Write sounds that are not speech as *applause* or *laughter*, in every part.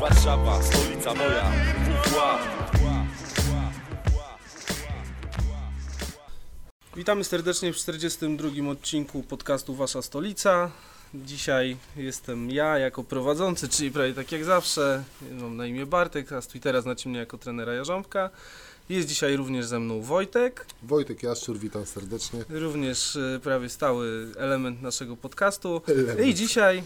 Warszawa, stolica moja Witamy serdecznie w 42 odcinku podcastu Wasza Stolica. Dzisiaj jestem ja jako prowadzący, czyli prawie tak jak zawsze. Mam na imię Bartek, a z Twittera znacie mnie jako trenera Jarząbka. Jest dzisiaj również ze mną Wojtek, Wojtek Jaszczur, witam serdecznie. również e, prawie stały element naszego podcastu. Element. I dzisiaj e,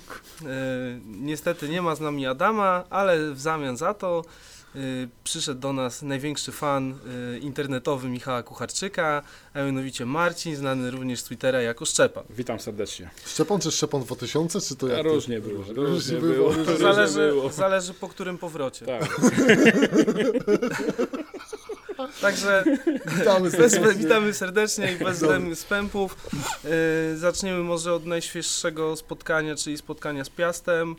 niestety nie ma z nami Adama, ale w zamian za to e, przyszedł do nas największy fan internetowy Michała Kucharczyka, a mianowicie Marcin, znany również z Twittera jako Szczepan. Witam serdecznie. Szczepon czy Szczepon 2000, czy to jak to? różnie było. Różnie Różnie było. było. To Różnie zależy, było. zależy po którym powrocie. Tak. *laughs* Także *laughs* Witamy serdecznie. witamy serdecznie i bez zbędnych spępów. E, zaczniemy może od najświeższego spotkania, czyli spotkania z Piastem.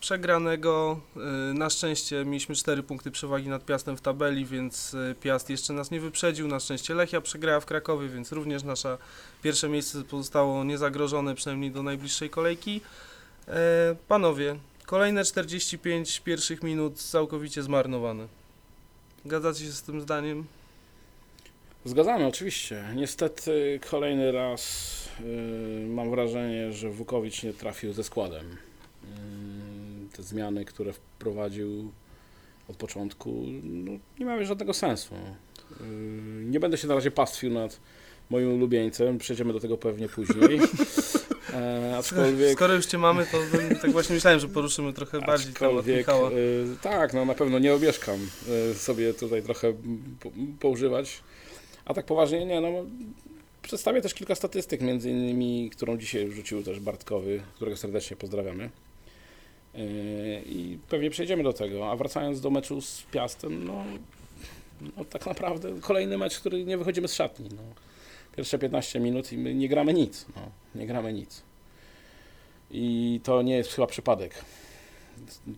Przegranego. E, na szczęście mieliśmy 4 punkty przewagi nad Piastem w tabeli, więc e, Piast jeszcze nas nie wyprzedził. Na szczęście Lechia przegrała w Krakowie, więc również nasze pierwsze miejsce pozostało niezagrożone, przynajmniej do najbliższej kolejki. E, panowie, kolejne 45 pierwszych minut całkowicie zmarnowane. Zgadzacie się z tym zdaniem? Zgadzamy, oczywiście. Niestety kolejny raz y, mam wrażenie, że Wukowicz nie trafił ze składem. Y, te zmiany, które wprowadził od początku, no, nie miały żadnego sensu. Y, nie będę się na razie pastwił nad moim ulubieńcem, przejdziemy do tego pewnie później. *laughs* E, aczkolwiek Skoro już cię mamy, to tak właśnie myślałem, że poruszymy trochę bardziej temat Michała. y, tak, no na pewno nie obieszkam y, sobie tutaj trochę po, poużywać. A tak poważnie, nie, no przedstawię też kilka statystyk, między innymi, którą dzisiaj wrzucił też Bartkowy, którego serdecznie pozdrawiamy. Y, I pewnie przejdziemy do tego. A wracając do meczu z Piastem, no, no tak naprawdę kolejny mecz, który nie wychodzimy z szatni. No. Pierwsze 15 minut i my nie gramy nic. No, nie gramy nic. I to nie jest chyba przypadek.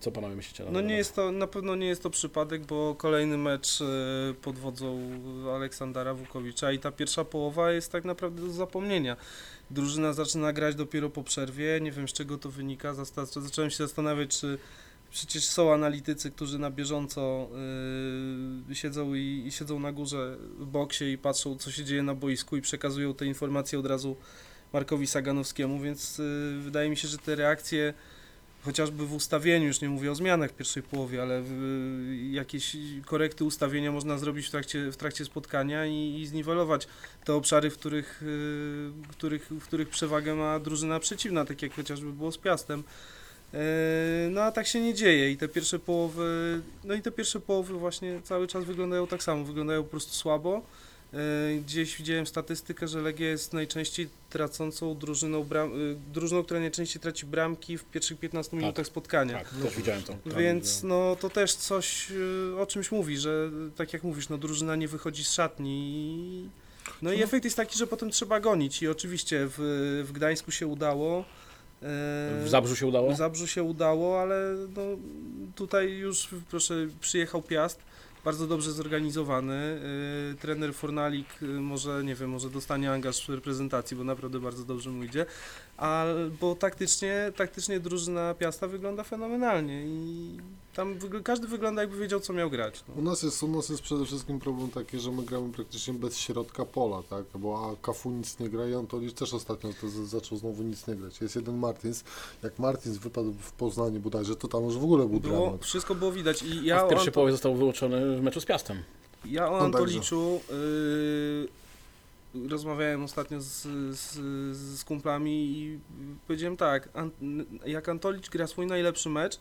Co panowie myślicie? na No nie jest to, na pewno nie jest to przypadek, bo kolejny mecz e, pod wodzą Aleksandra Wukowicza i ta pierwsza połowa jest tak naprawdę do zapomnienia. Drużyna zaczyna grać dopiero po przerwie, nie wiem z czego to wynika, zacząłem się zastanawiać, czy przecież są analitycy, którzy na bieżąco y, siedzą i, i siedzą na górze w boksie i patrzą co się dzieje na boisku i przekazują te informacje od razu Markowi Saganowskiemu, więc y, wydaje mi się, że te reakcje chociażby w ustawieniu, już nie mówię o zmianach w pierwszej połowie, ale w, jakieś korekty ustawienia można zrobić w trakcie, w trakcie spotkania i, i zniwelować te obszary, w których, y, w, których, w których przewagę ma drużyna przeciwna, tak jak chociażby było z Piastem. E, No a tak się nie dzieje i te pierwsze połowy, no i te pierwsze połowy właśnie cały czas wyglądają tak samo, wyglądają po prostu słabo. E, Gdzieś widziałem statystykę, że Legia jest najczęściej tracącą drużyną, bram, y, drużyną, która najczęściej traci bramki w pierwszych 15 minutach spotkania. Tak, też widziałem to. Więc no to też coś y, o czymś mówi, że tak jak mówisz, no drużyna nie wychodzi z szatni no i efekt jest taki, że potem trzeba gonić i oczywiście w, w Gdańsku się udało. e, W Zabrzu się udało? w Zabrzu się udało, ale no, tutaj już proszę, przyjechał Piast, bardzo dobrze zorganizowany. Yy, trener Fornalik yy, może, nie wiem, może dostanie angaż w reprezentacji, bo naprawdę bardzo dobrze mu idzie. Albo taktycznie, taktycznie drużyna Piasta wygląda fenomenalnie i tam wygl- każdy wygląda jakby wiedział, co miał grać. No. U nas, jest, u nas jest przede wszystkim problem taki, że my gramy praktycznie bez środka pola, tak? Bo a Kafu nic nie gra i Antolicz też ostatnio to z- zaczął znowu nic nie grać. Jest jeden Martins. Jak Martins wypadł w Poznaniu bodajże, to tam już w ogóle był Było, dramat. wszystko było widać i A ja w o, pierwszej Anto, połowie został wyłączony w meczu z Piastem. ja o No Antoliczu yy, rozmawiałem ostatnio z, z, z kumplami i powiedziałem tak, An, jak Antolicz gra swój najlepszy mecz,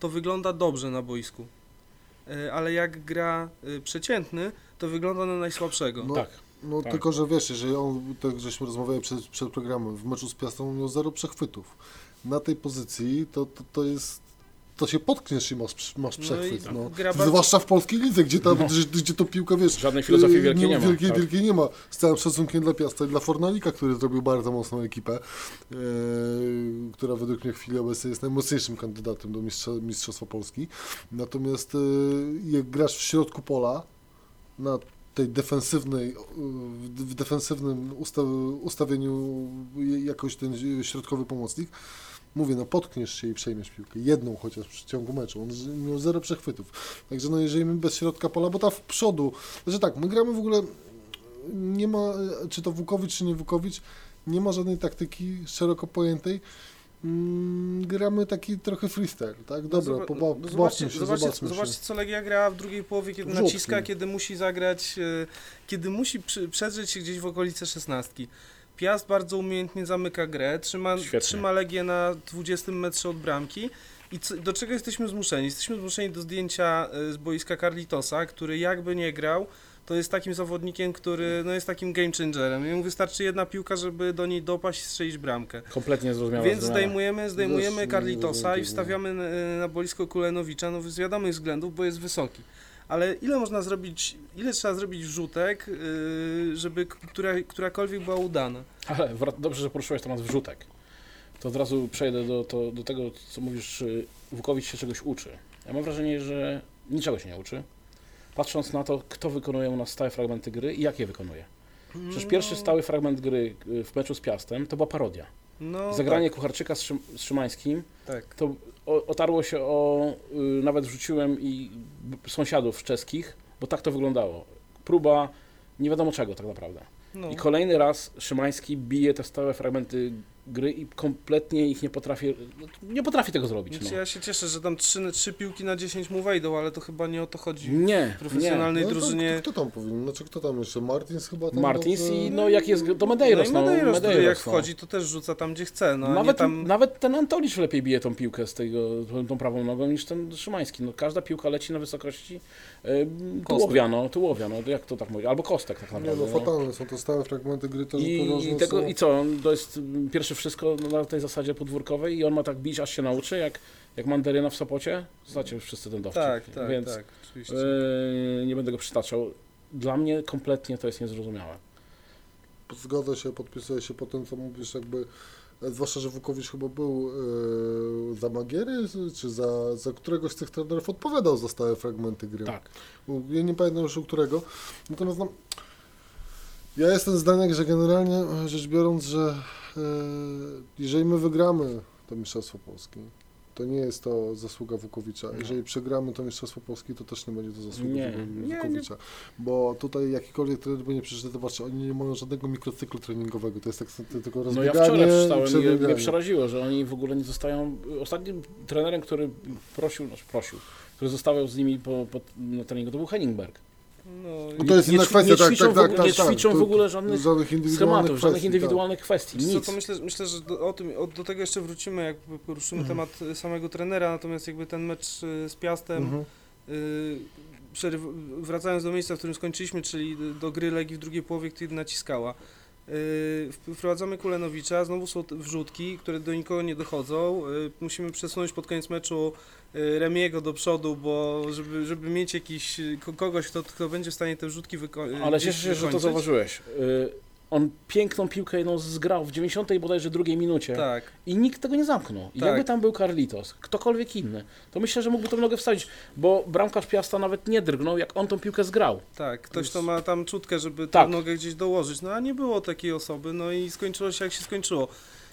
to wygląda dobrze na boisku. Yy, ale jak gra yy, przeciętny, to wygląda na najsłabszego. No, tak. No Tak. tylko, że wiesz, jeżeli on, tak żeśmy rozmawiali przed, przed programem, w meczu z Piastem on miał zero przechwytów. Na tej pozycji to, to, to jest to się potkniesz i masz, masz No przechwyt. i No, bardzo- Zwłaszcza w polskiej lidze, gdzie, ta, No. gdzie, gdzie to piłka, wiesz, Żadnej filozofii yy, wielkiej nie ma. Wielkiej, tak. wielkiej nie ma. Z całym szacunkiem dla Piasta i dla Fornalika, który zrobił bardzo mocną ekipę, yy, która według mnie w chwili obecnej jest najmocniejszym kandydatem do mistrza, Mistrzostwa Polski. Natomiast yy, jak grasz w środku pola, na tej defensywnej, w defensywnym usta, ustawieniu jakoś ten środkowy pomocnik, Mówię, no potkniesz się i przejmiesz piłkę. Jedną chociaż w ciągu meczu. On miał zero przechwytów. Także no jeżeli my bez środka pola, bo ta w przodu, znaczy tak, my gramy w ogóle, nie ma, czy to Wukowicz, czy nie Wukowicz, nie ma żadnej taktyki szeroko pojętej. Mm, gramy taki trochę freestyle, tak? Dobra, No, poba- no, zobaczcie, się, zobaczcie, zobaczmy zobaczcie, się. co Legia gra w drugiej połowie, kiedy Wrzutki. naciska, kiedy musi zagrać, e, kiedy musi przedrzeć się gdzieś w okolice szesnastki. Piast bardzo umiejętnie zamyka grę, trzyma, Świetnie. trzyma Legię na 20 metrze od bramki. I co, do czego jesteśmy zmuszeni? Jesteśmy zmuszeni do zdjęcia e, z boiska Carlitosa, który jakby nie grał, to jest takim zawodnikiem, który no, jest takim game changerem. Jemu wystarczy jedna piłka, żeby do niej dopaść i strzelić bramkę. Kompletnie zrozumiała Więc zmiana. zdejmujemy, zdejmujemy Carlitosa i wstawiamy na, na boisko Kulenowicza, no z wiadomych względów, bo jest wysoki. Ale ile można zrobić, ile trzeba zrobić wrzutek, yy, żeby która, którakolwiek była udana? Ale dobrze, że poruszyłeś temat wrzutek. To od razu przejdę do, to, do tego, co mówisz, y, Wukowicz się czegoś uczy. Ja mam wrażenie, że niczego się nie uczy. Patrząc na to, kto wykonuje u nas stałe fragmenty gry i jak je wykonuje. Przecież pierwszy stały fragment gry y, w meczu z Piastem to była parodia. no, Zagranie Kucharczyka z, Szym, z Szymańskim Tak, to o, otarło się o, y, nawet wrzuciłem i sąsiadów czeskich, bo tak to wyglądało. Próba nie wiadomo czego tak naprawdę. No. I kolejny raz Szymański bije te stałe fragmenty gry i kompletnie ich nie potrafi, nie potrafi tego zrobić. Znaczy, No. Ja się cieszę, że tam trzy, trzy piłki na 10 mu wejdą, ale to chyba nie o to chodzi. Nie, W profesjonalnej No, to drużynie. Kto, kto tam powinien? Znaczy kto tam jeszcze? Martins chyba nie. tam Martins i no jak jest, to Medeiros, no no, i Medeiros, który jak Medeiros, no. wchodzi, to też rzuca tam, gdzie chce. No, nie Nawet, tam... nawet ten Antolicz lepiej bije tą piłkę z tego, tą prawą nogą niż ten Szymański. No, każda piłka leci na wysokości y, tułowia, no, tułowia, no, jak to tak mówić, albo kostek tak Nie, naprawdę. no no. fatalne są to stałe fragmenty gry, to, że to I, i, tego, są. I co, to jest mm, pierwsze wszystko na tej zasadzie podwórkowej i on ma tak bić, aż się nauczy, jak, jak Mandaryna w Sopocie? Znacie wszyscy ten dowcip. Tak, tak, Więc tak, oczywiście. yy, nie będę go przytaczał. Dla mnie kompletnie to jest niezrozumiałe. Zgodzę się, podpisuję się po tym, co mówisz, jakby, e, zwłaszcza, że Wukowicz chyba był e, za Magiery, czy za, za któregoś z tych trenerów odpowiadał za stałe fragmenty gry. Tak. Ja nie pamiętam już u którego. Natomiast no, ja jestem zdania, że generalnie rzecz biorąc, że jeżeli my wygramy to Mistrzostwo Polskie, to nie jest to zasługa Wukowicza. No. Jeżeli przegramy to Mistrzostwo Polskie, to też nie będzie to zasługa Nie, Wuko- nie, Wukowicza. Bo tutaj jakikolwiek trener by nie przyszedł, zobaczcie, oni nie mają żadnego mikrocyklu treningowego. To jest tak tylko No rozbieganie ja wczoraj przeczytałem i mnie przeraziło, że oni w ogóle nie zostają... Ostatnim trenerem, który prosił, znaczy prosił, który zostawał z nimi po, po, na treningu, to był Henningberg. No, to jest nie, inna kwestia, nie tak, ćwiczą, tak, w tak, ogóle, tak, nie tak. ćwiczą To- w ogóle żadnych żadnych indywidualnych schematów, żadnych kwestii, tak. indywidualnych kwestii, Wiesz co, nic. to myślę, myślę, że do, o tym, o, do tego jeszcze wrócimy, jak poruszymy Mhm. temat y, samego trenera, natomiast jakby ten mecz y, z Piastem, Mhm. y, wracając do miejsca, w którym skończyliśmy, czyli do- do gry Legii w drugiej połowie, kiedy naciskała. Y, wprowadzamy Kulenowicza, znowu są wrzutki, które do nikogo nie dochodzą. Y, musimy przesunąć pod koniec meczu y, Remiego do przodu, bo żeby, żeby mieć jakiś ko- kogoś, kto, kto będzie w stanie te wrzutki wyko- Ale gdzieś cieszę się, że to wykończyć. zauważyłeś. On piękną piłkę jedną zgrał w 90 bodajże drugiej minucie Tak. i nikt tego nie zamknął. I Tak. jakby tam był Carlitos, ktokolwiek inny, to myślę, że mógłby tą nogę wstawić, bo bramkarz Piasta nawet nie drgnął, jak on tą piłkę zgrał. Tak, ktoś to ma tam czutkę, żeby Tak. tę nogę gdzieś dołożyć, no a nie było takiej osoby, no i skończyło się jak się skończyło.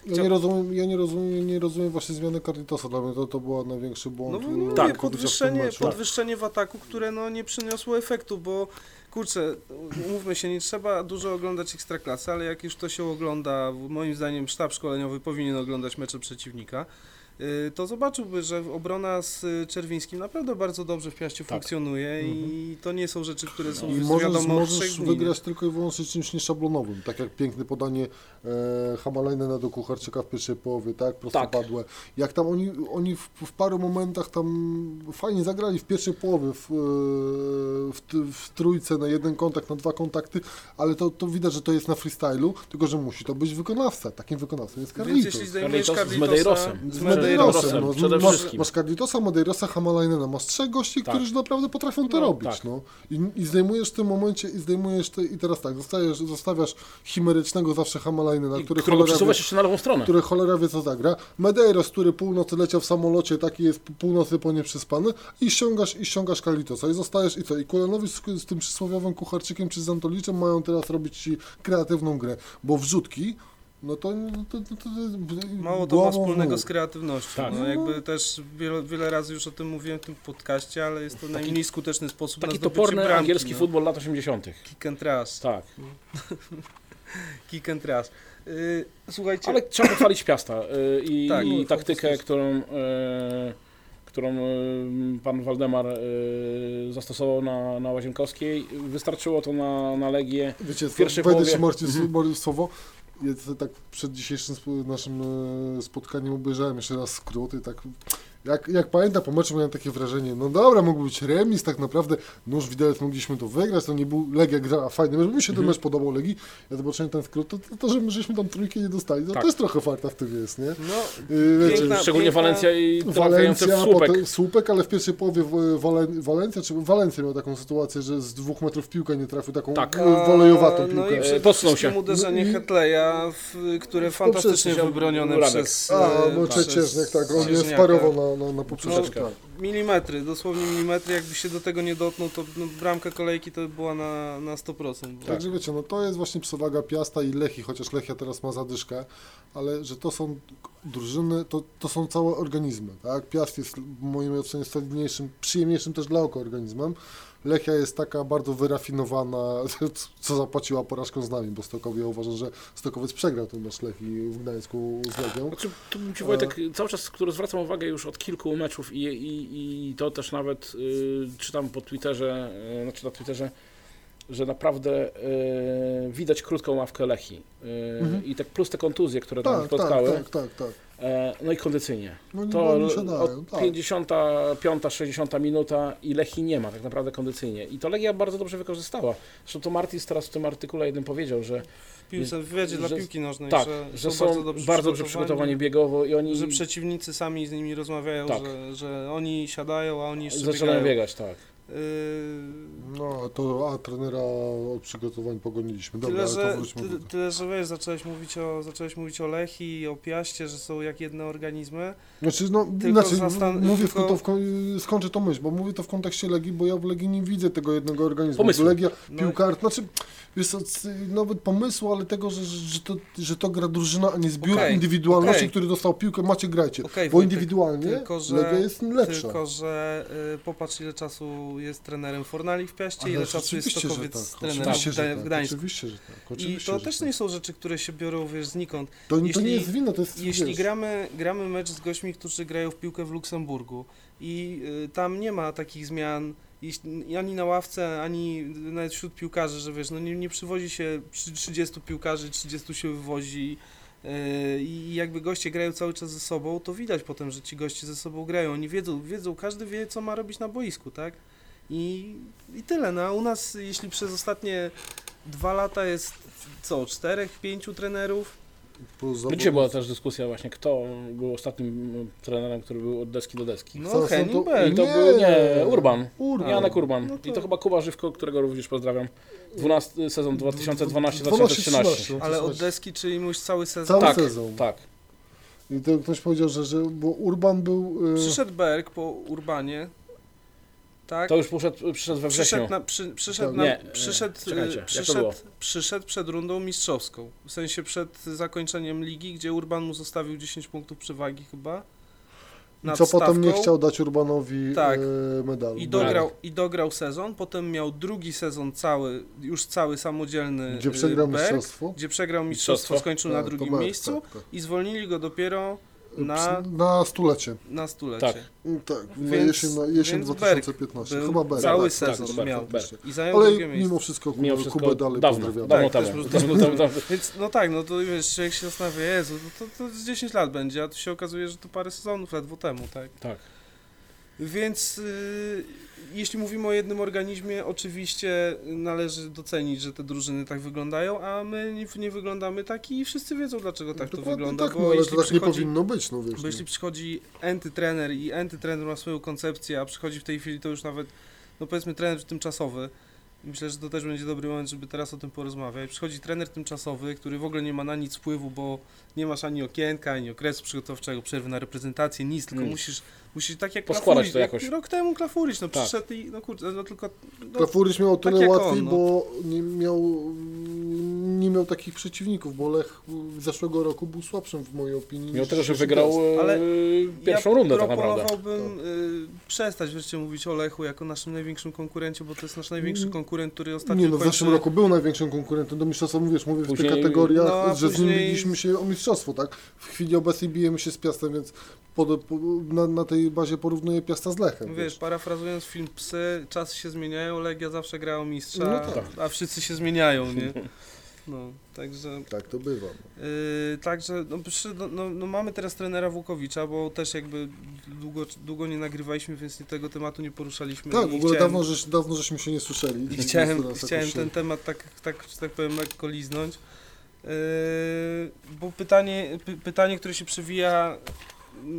Ja nie rozumiem, ja nie rozumiem, nie rozumiem właśnie zmiany Carlitosa. Dla mnie to, to była największy No błąd. bo e, mówię, Tak, w podwyższenie, meczu. podwyższenie w ataku, które no nie przyniosło efektu, bo kurczę, mówmy się, nie trzeba dużo oglądać Ekstraklasy, ale jak już to się ogląda, moim zdaniem sztab szkoleniowy powinien oglądać mecze przeciwnika, to zobaczyłby, że obrona z y, Czerwińskim naprawdę bardzo dobrze w Piaście Tak. funkcjonuje i to nie są rzeczy, które są I możesz, możesz wygrać tylko i wyłącznie czymś nieszablonowym. Tak jak piękne podanie e, Hamalejna do Kucharczyka w pierwszej połowie, tak? Prostopadłe. Jak tam oni, oni w, w paru momentach tam fajnie zagrali w pierwszej połowie, w, e, w, w trójce na jeden kontakt, na dwa kontakty, ale to, to widać, że to jest na freestylu, tylko że musi to być wykonawca. Takim wykonawcą jest Więc Carlitos. jeśli zdejmujesz Carlitos z Medeirosem. Z Medeirosem, Medeirosem, no, przede masz, wszystkim. masz Carlitosa, Medeirosa, Hamalajnena, masz trzech gości, Tak. którzy naprawdę potrafią to No, robić, tak. no. I, I zdejmujesz w tym momencie, i zdejmujesz te, i teraz tak, zostajesz, zostawiasz chimerycznego zawsze Hamalajnena, I który cholera, wie, jeszcze na lewą stronę. który cholera wie co zagra, Medeiros, który północy leciał w samolocie, taki jest północy po nieprzespany i ściągasz, i ściągasz Carlitosa i zostajesz, i co, i Kulanowicz z, z tym przysłowiowym Kucharczykiem czy z Antoliczem mają teraz robić ci kreatywną grę, bo wrzutki no to, no to, to, to, to Mało to ma wspólnego z kreatywnością. Tak. No, jakby też wiele, wiele razy już o tym mówiłem w tym podcaście, ale jest to najmniej skuteczny sposób Taki na zdobycie toporny bramki, angielski no. futbol lat 80. Kick and trash. Tak. *laughs* Kick and trash. Yy, słuchajcie, Ale trzeba pochwalić Piasta y, i, Tak. i No, taktykę, którą, y, którą y, pan Waldemar y, zastosował na, na Łazienkowskiej. Wystarczyło to na, na Legię. Wiecie, w pierwszej wejdę połowie- Marcin Mhm. mhm. słowo. Ja tak przed dzisiejszym naszym e, spotkaniem obejrzałem jeszcze raz skrót i tak jak, jak pamiętam po meczu miałem takie wrażenie, no dobra, mógł być remis, tak naprawdę nóż widelec mogliśmy to wygrać, to nie był Legia grała fajny mecz, mi się ten Mhm. mecz podobał Legii, ja zobaczyłem ten skrót, to, to, to że my żeśmy tam trójkę nie dostali, to Tak. też trochę farta w tym jest, nie? no, Yy, Piękna- Szczególnie piękna- Walencja i trafiający w Walencja, słupek. potem słupek, ale w pierwszej połowie Walen, Walencja, czy Walencja miał taką sytuację, że z dwóch metrów piłkę nie trafił, taką Tak. tak. wolejowatą No piłkę. i przede Posunął wszystkim się. uderzenie No i- Hetleja, w, które fantastycznie wybronione przez... A, e, no przez Cieciernik, tak, on nie Cieśniaka. sparował na, na, na poprzeczkę. No, tak. Milimetry, dosłownie milimetry, jakby się do tego nie dotknął, to no, bramka kolejki to by była na, na 100%. Bo... Także wiecie, no to jest właśnie przewaga Piasta i Lechi, chociaż Lechia teraz ma zadyszkę, ale że to są drużyny, to, to są całe organizmy, tak? Piast jest w mojej ocenie solidniejszym, przyjemniejszym też dla oka organizmem. Lechia jest taka bardzo wyrafinowana, *laughs* co zapłaciła porażką z nami, bo Stokowie ja uważam, że Stokowiec przegrał ten mecz Lechii w Gdańsku z Legią. Znaczy, tu bym ci Wojtek cały czas, który zwracam uwagę już od kilku meczów i, i, i to też nawet y, czytam po Twitterze, y, znaczy na Twitterze, że naprawdę y, widać krótką ławkę Lechi. Y, Mhm. I tak plus te kontuzje, które tam Tak, spotkały. tak, tak, tak, tak. E, no i kondycyjnie. No nie, To to, oni siadają, od tak. 55, 60 minuta i Lechi nie ma tak naprawdę kondycyjnie. I to Legia bardzo dobrze wykorzystała. Zresztą to Martis teraz w tym artykule jednym powiedział, że W piłce, w wywiadzie dla że- piłki nożnej, tak, że, że są bardzo dobrze, przygotowani biegowo i oni Że przeciwnicy sami z nimi rozmawiają, Tak. że, że oni siadają, a oni jeszcze zaczynają biegają. biegać, tak. Yy, No, to a trenera od przygotowań pogoniliśmy. Dobra, Tyle że, wróćmy ty, do tego. tyle, że wiesz, zacząłeś mówić o, zacząłeś mówić o Lechi i o Piaście, że są jak jedne organizmy. Znaczy, no, inaczej, zastan- mówię tylko- w, to w, kon- skończę to myśl, bo mówię to w kontekście Legii, bo ja w Legii nie widzę tego jednego organizmu. Pomysłu. Legia, No, piłkar, znaczy, wiesz co, nawet pomysłu, ale tego, że, że, to, że to gra drużyna, a nie zbiór Okej, indywidualności, okej. który dostał piłkę, macie grajcie. Okej, bo Wojtek, indywidualnie tylko, że- Legia jest lepsza. Tylko, że y, popatrz ile czasu jest trenerem Fornali w Piaście, ile Ale czasu jest Stokowiec tak, trenerem w, Gda- w tak, Gdańsku. Oczywiście, że tak. I Oczywiście, to że też tak. nie są rzeczy, które się biorą, wiesz, znikąd. To, to jeśli- nie jest wina, to jest, Jeśli wiesz, gramy, gramy mecz z gośćmi, którzy grają w piłkę w Luksemburgu i y, tam nie ma takich zmian jeśli, ani na ławce, ani nawet wśród piłkarzy, że wiesz, no nie, nie przywozi się przy 30 piłkarzy, 30 się wywozi y, i jakby goście grają cały czas ze sobą, to widać potem, że ci goście ze sobą grają. Oni wiedzą, wiedzą, każdy wie, co ma robić na boisku, tak? I, i tyle. No, a u nas, jeśli przez ostatnie dwa lata jest co, czterech, pięciu trenerów, Dzisiaj zawodach- była też dyskusja właśnie, kto był ostatnim mm, trenerem, który był od deski do deski. no są Henning to- Berg. I to był, nie, Urban. Urban. Janek Urban. No to- I to chyba Kuba Żywko, którego również pozdrawiam. 12, sezon 2012-2013. 12-13. Ale od deski, czyli mówisz cały sezon? Cały Tak, sezon. tak. I to ktoś powiedział, że, że bo Urban był... e, Przyszedł Berg po Urbanie, tak? To już przyszedł, przyszedł we wrześniu. Przyszedł, na, przy, przyszedł, Tak. na, Nie, przyszedł, e, czekajcie, e, przyszedł, przyszedł przed rundą mistrzowską. W sensie przed zakończeniem ligi, gdzie Urban mu zostawił 10 punktów przewagi chyba. I nad co potem nie stawką. chciał dać Urbanowi Tak. e, medalu. I dograł, I dograł sezon, potem miał drugi sezon cały, już cały samodzielny Gdzie e, przegrał Berg, mistrzostwo. gdzie przegrał mistrzostwo, Mistrzostwo. skończył na Tak, to drugim Berg, miejscu tak, tak. i zwolnili go dopiero na, Na stulecie. na stulecie. Tak. Mm, Tak, na Więc- jesień, na jesień więc 2015. Był Chyba Berg. cały tak, sezon tak, Berg, miał Berg. i zajął Ale miejsce. mimo wszystko Mimo Kubę, wszystko Kubę dalej dawno, dawno Tak, temu. też Dawno, dawno, dawno. *laughs* Więc no tak, no to wiesz, człowiek się zastanawia, Jezu, no to, to z 10 lat będzie, a tu się okazuje, że to parę sezonów ledwo temu, tak? Tak. Więc y, jeśli mówimy o jednym organizmie, oczywiście należy docenić, że te drużyny tak wyglądają, a my nie, nie wyglądamy tak i wszyscy wiedzą, dlaczego tak to wygląda, tak, bo no, ale jeśli to tak nie powinno być, no wiesz. Bo no. jeśli przychodzi entry-trener i entry-trener ma swoją koncepcję, a przychodzi w tej chwili to już nawet, no powiedzmy trener tymczasowy, myślę, że to też będzie dobry moment, żeby teraz o tym porozmawiać. Przychodzi trener tymczasowy, który w ogóle nie ma na nic wpływu, bo nie masz ani okienka, ani okresu przygotowczego, przerwy na reprezentację, nic, tylko Nic. musisz, musisz tak jak Poskładać to jakoś. Jak rok temu Klafurić, no Tak. przyszedł i no kurczę, no tylko... No, Klafuryś miał o tak tyle jak łatwiej, on, no. bo nie miał, nie miał takich przeciwników, bo Lech zeszłego roku był słabszym w mojej opinii. Niż tego, że wygrał Piast. Ale e, pierwszą rundę tak naprawdę. proponowałbym y, przestać wreszcie mówić o Lechu jako naszym największym konkurencie, bo to jest nasz największy Mm. konkurent, który ostatnio Nie no, w kończy... zeszłym roku był największym konkurentem do mistrzostwa, mówisz, mówię w tych Później- kategoriach, no, że z nim później- biliśmy się o mistrzostwo, tak? W chwili obecnej bijemy się z Piastem, więc pod, po, na, na tej bazie porównuję Piasta z Lechem. No Wiesz, parafrazując film Psy, czasy się zmieniają, Legia zawsze grała o mistrza, No tak. a wszyscy się zmieniają, nie? *laughs* No, także... Tak to bywa. Yy, także no, przy, no, no, no mamy teraz trenera Włukowicza, bo też jakby długo, długo nie nagrywaliśmy, więc nie tego tematu nie poruszaliśmy. Tak, w ogóle chciałem, dawno, żeś, dawno żeśmy się nie słyszeli. i chciałem, chciałem ten temat tak, tak, że tak powiem, lekko liznąć. Yy, bo pytanie, py, pytanie, które się przewija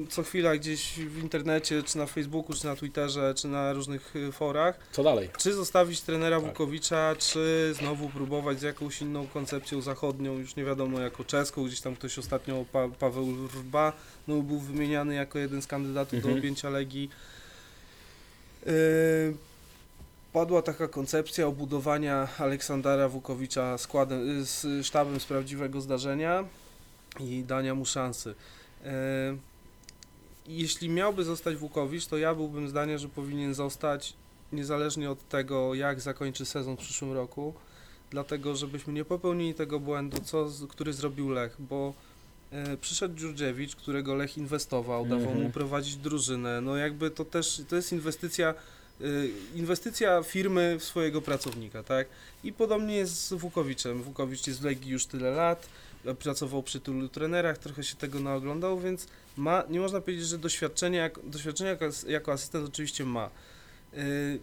co chwila gdzieś w internecie, czy na Facebooku, czy na Twitterze, czy na różnych y, forach, Co dalej? czy zostawić trenera Tak. Wukowicza, czy znowu próbować z jakąś inną koncepcją zachodnią, już nie wiadomo jako czeską, gdzieś tam ktoś ostatnio, pa, Paweł Rba, no, był wymieniany jako jeden z kandydatów Mhm. do objęcia Legii. Yy, padła taka koncepcja obudowania Aleksandra Wukowicza składem, y, z sztabem z prawdziwego zdarzenia i dania mu szansy. Yy, jeśli miałby zostać Wukowicz, to ja byłbym zdania, że powinien zostać niezależnie od tego, jak zakończy sezon w przyszłym roku, dlatego żebyśmy nie popełnili tego błędu, co, który zrobił Lech, bo e, przyszedł Dziurdziewicz, którego Lech inwestował, dawał Mhm. mu prowadzić drużynę, no jakby to też, to jest inwestycja, e, inwestycja firmy w swojego pracownika, tak? I podobnie jest z Wukowiczem. Wukowicz jest w Legii już tyle lat, pracował przy tylu trenerach, trochę się tego naoglądał, więc ma, nie można powiedzieć, że doświadczenie, jak, doświadczenie jako, jako asystent oczywiście ma. Yy,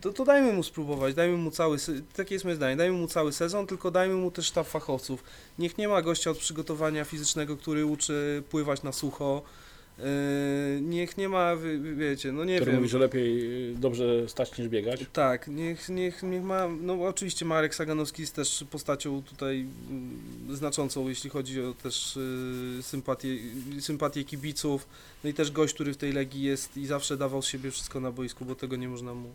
to, to dajmy mu spróbować, dajmy mu cały, takie jest moje zdanie, dajmy mu cały sezon, tylko dajmy mu też sztab fachowców. Niech nie ma gościa od przygotowania fizycznego, który uczy pływać na sucho. Yy, niech nie ma, wie, wiecie, no nie Który wiem. mówi, że lepiej y, dobrze stać niż biegać. Tak, niech, niech, niech ma, no oczywiście Marek Saganowski jest też postacią tutaj mm, znaczącą, jeśli chodzi o też sympatię, sympatię kibiców, no i też gość, który w tej Legii jest i zawsze dawał z siebie wszystko na boisku, bo tego nie można mu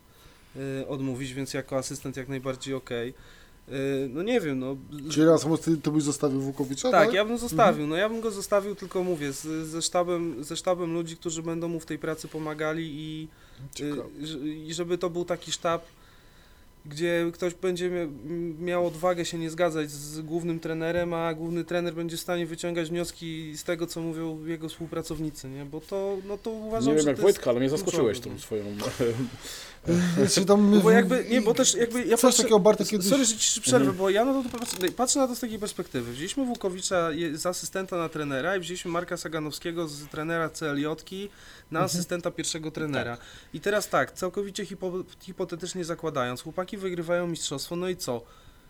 odmówić, więc jako asystent jak najbardziej okej. Y, No nie wiem, no... Czyli raz ty, ty byś zostawił Wukowicza? Tak, ja bym zostawił, no ja bym go zostawił, tylko mówię, z, ze, sztabem, ze sztabem ludzi, którzy będą mu w tej pracy pomagali i ż- I żeby to był taki sztab, gdzie ktoś będzie miał odwagę się nie zgadzać z głównym trenerem, a główny trener będzie w stanie wyciągać wnioski z tego, co mówią jego współpracownicy, nie? Bo to, no to uważam, Nie wiem że jak. Wojtka, ale mnie zaskoczyłeś kluczowe, tą swoją... Znaczy tam, No bo jakby, nie, bo też jakby ja Coś patrzę, takiego Bartek kiedyś... sorry, że ci przerwę, Mhm. bo ja na to patrzę, na to z takiej perspektywy. Wzięliśmy Wukowicza z asystenta na trenera i wzięliśmy Marka Saganowskiego z trenera CLJ-ki na Mhm. asystenta pierwszego trenera. I teraz tak, całkowicie hipo, hipotetycznie zakładając, chłopaki wygrywają mistrzostwo, no i co?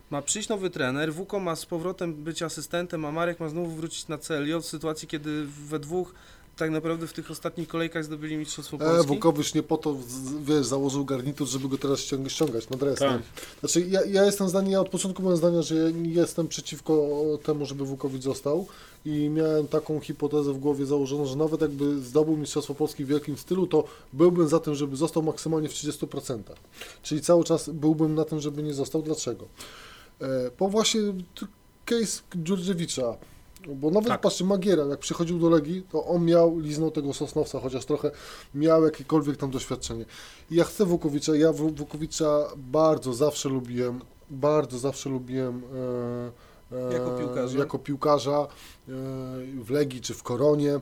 Ma przyjść nowy trener, Wuko ma z powrotem być asystentem, a Marek ma znowu wrócić na CLJ w sytuacji, kiedy we dwóch tak naprawdę w tych ostatnich kolejkach zdobyli mistrzostwo E, Polski. Wukowicz nie po to, wiesz, założył garnitur, żeby go teraz ściągać, ściągać na dres. Tak. Znaczy, ja, ja jestem zdania, ja od początku byłem zdania, że ja nie jestem przeciwko temu, żeby Wukowicz został i miałem taką hipotezę w głowie założoną, że nawet jakby zdobył Mistrzostwo Polski w wielkim stylu, to byłbym za tym, żeby został maksymalnie w 30%. Czyli cały czas byłbym na tym, żeby nie został. Dlaczego? E, po właśnie case Dziurdziewicza, bo nawet Tak. patrzcie, Magiera, jak przychodził do Legii, to on miał, liznął tego Sosnowca, chociaż trochę miał jakiekolwiek tam doświadczenie. I ja chcę Wukowicza, ja Wu- Wukowicza bardzo zawsze lubiłem, bardzo zawsze lubiłem e, e, Jako piłkarza. jako piłkarza e, w Legii czy w Koronie.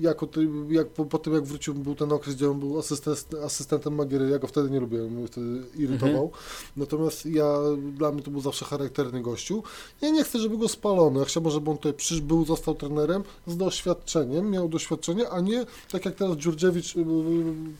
Jako ty, jak po, po tym jak wrócił, był ten okres, gdzie on był asystent, asystentem Magiery, ja go wtedy nie lubiłem, mnie wtedy irytował. Natomiast ja, dla mnie to był zawsze charakterny gościu. Ja nie chcę, żeby go spalono. Ja chciałbym, żeby on tutaj przybył, został trenerem z doświadczeniem, miał doświadczenie, a nie tak jak teraz Dziurdziewicz, y,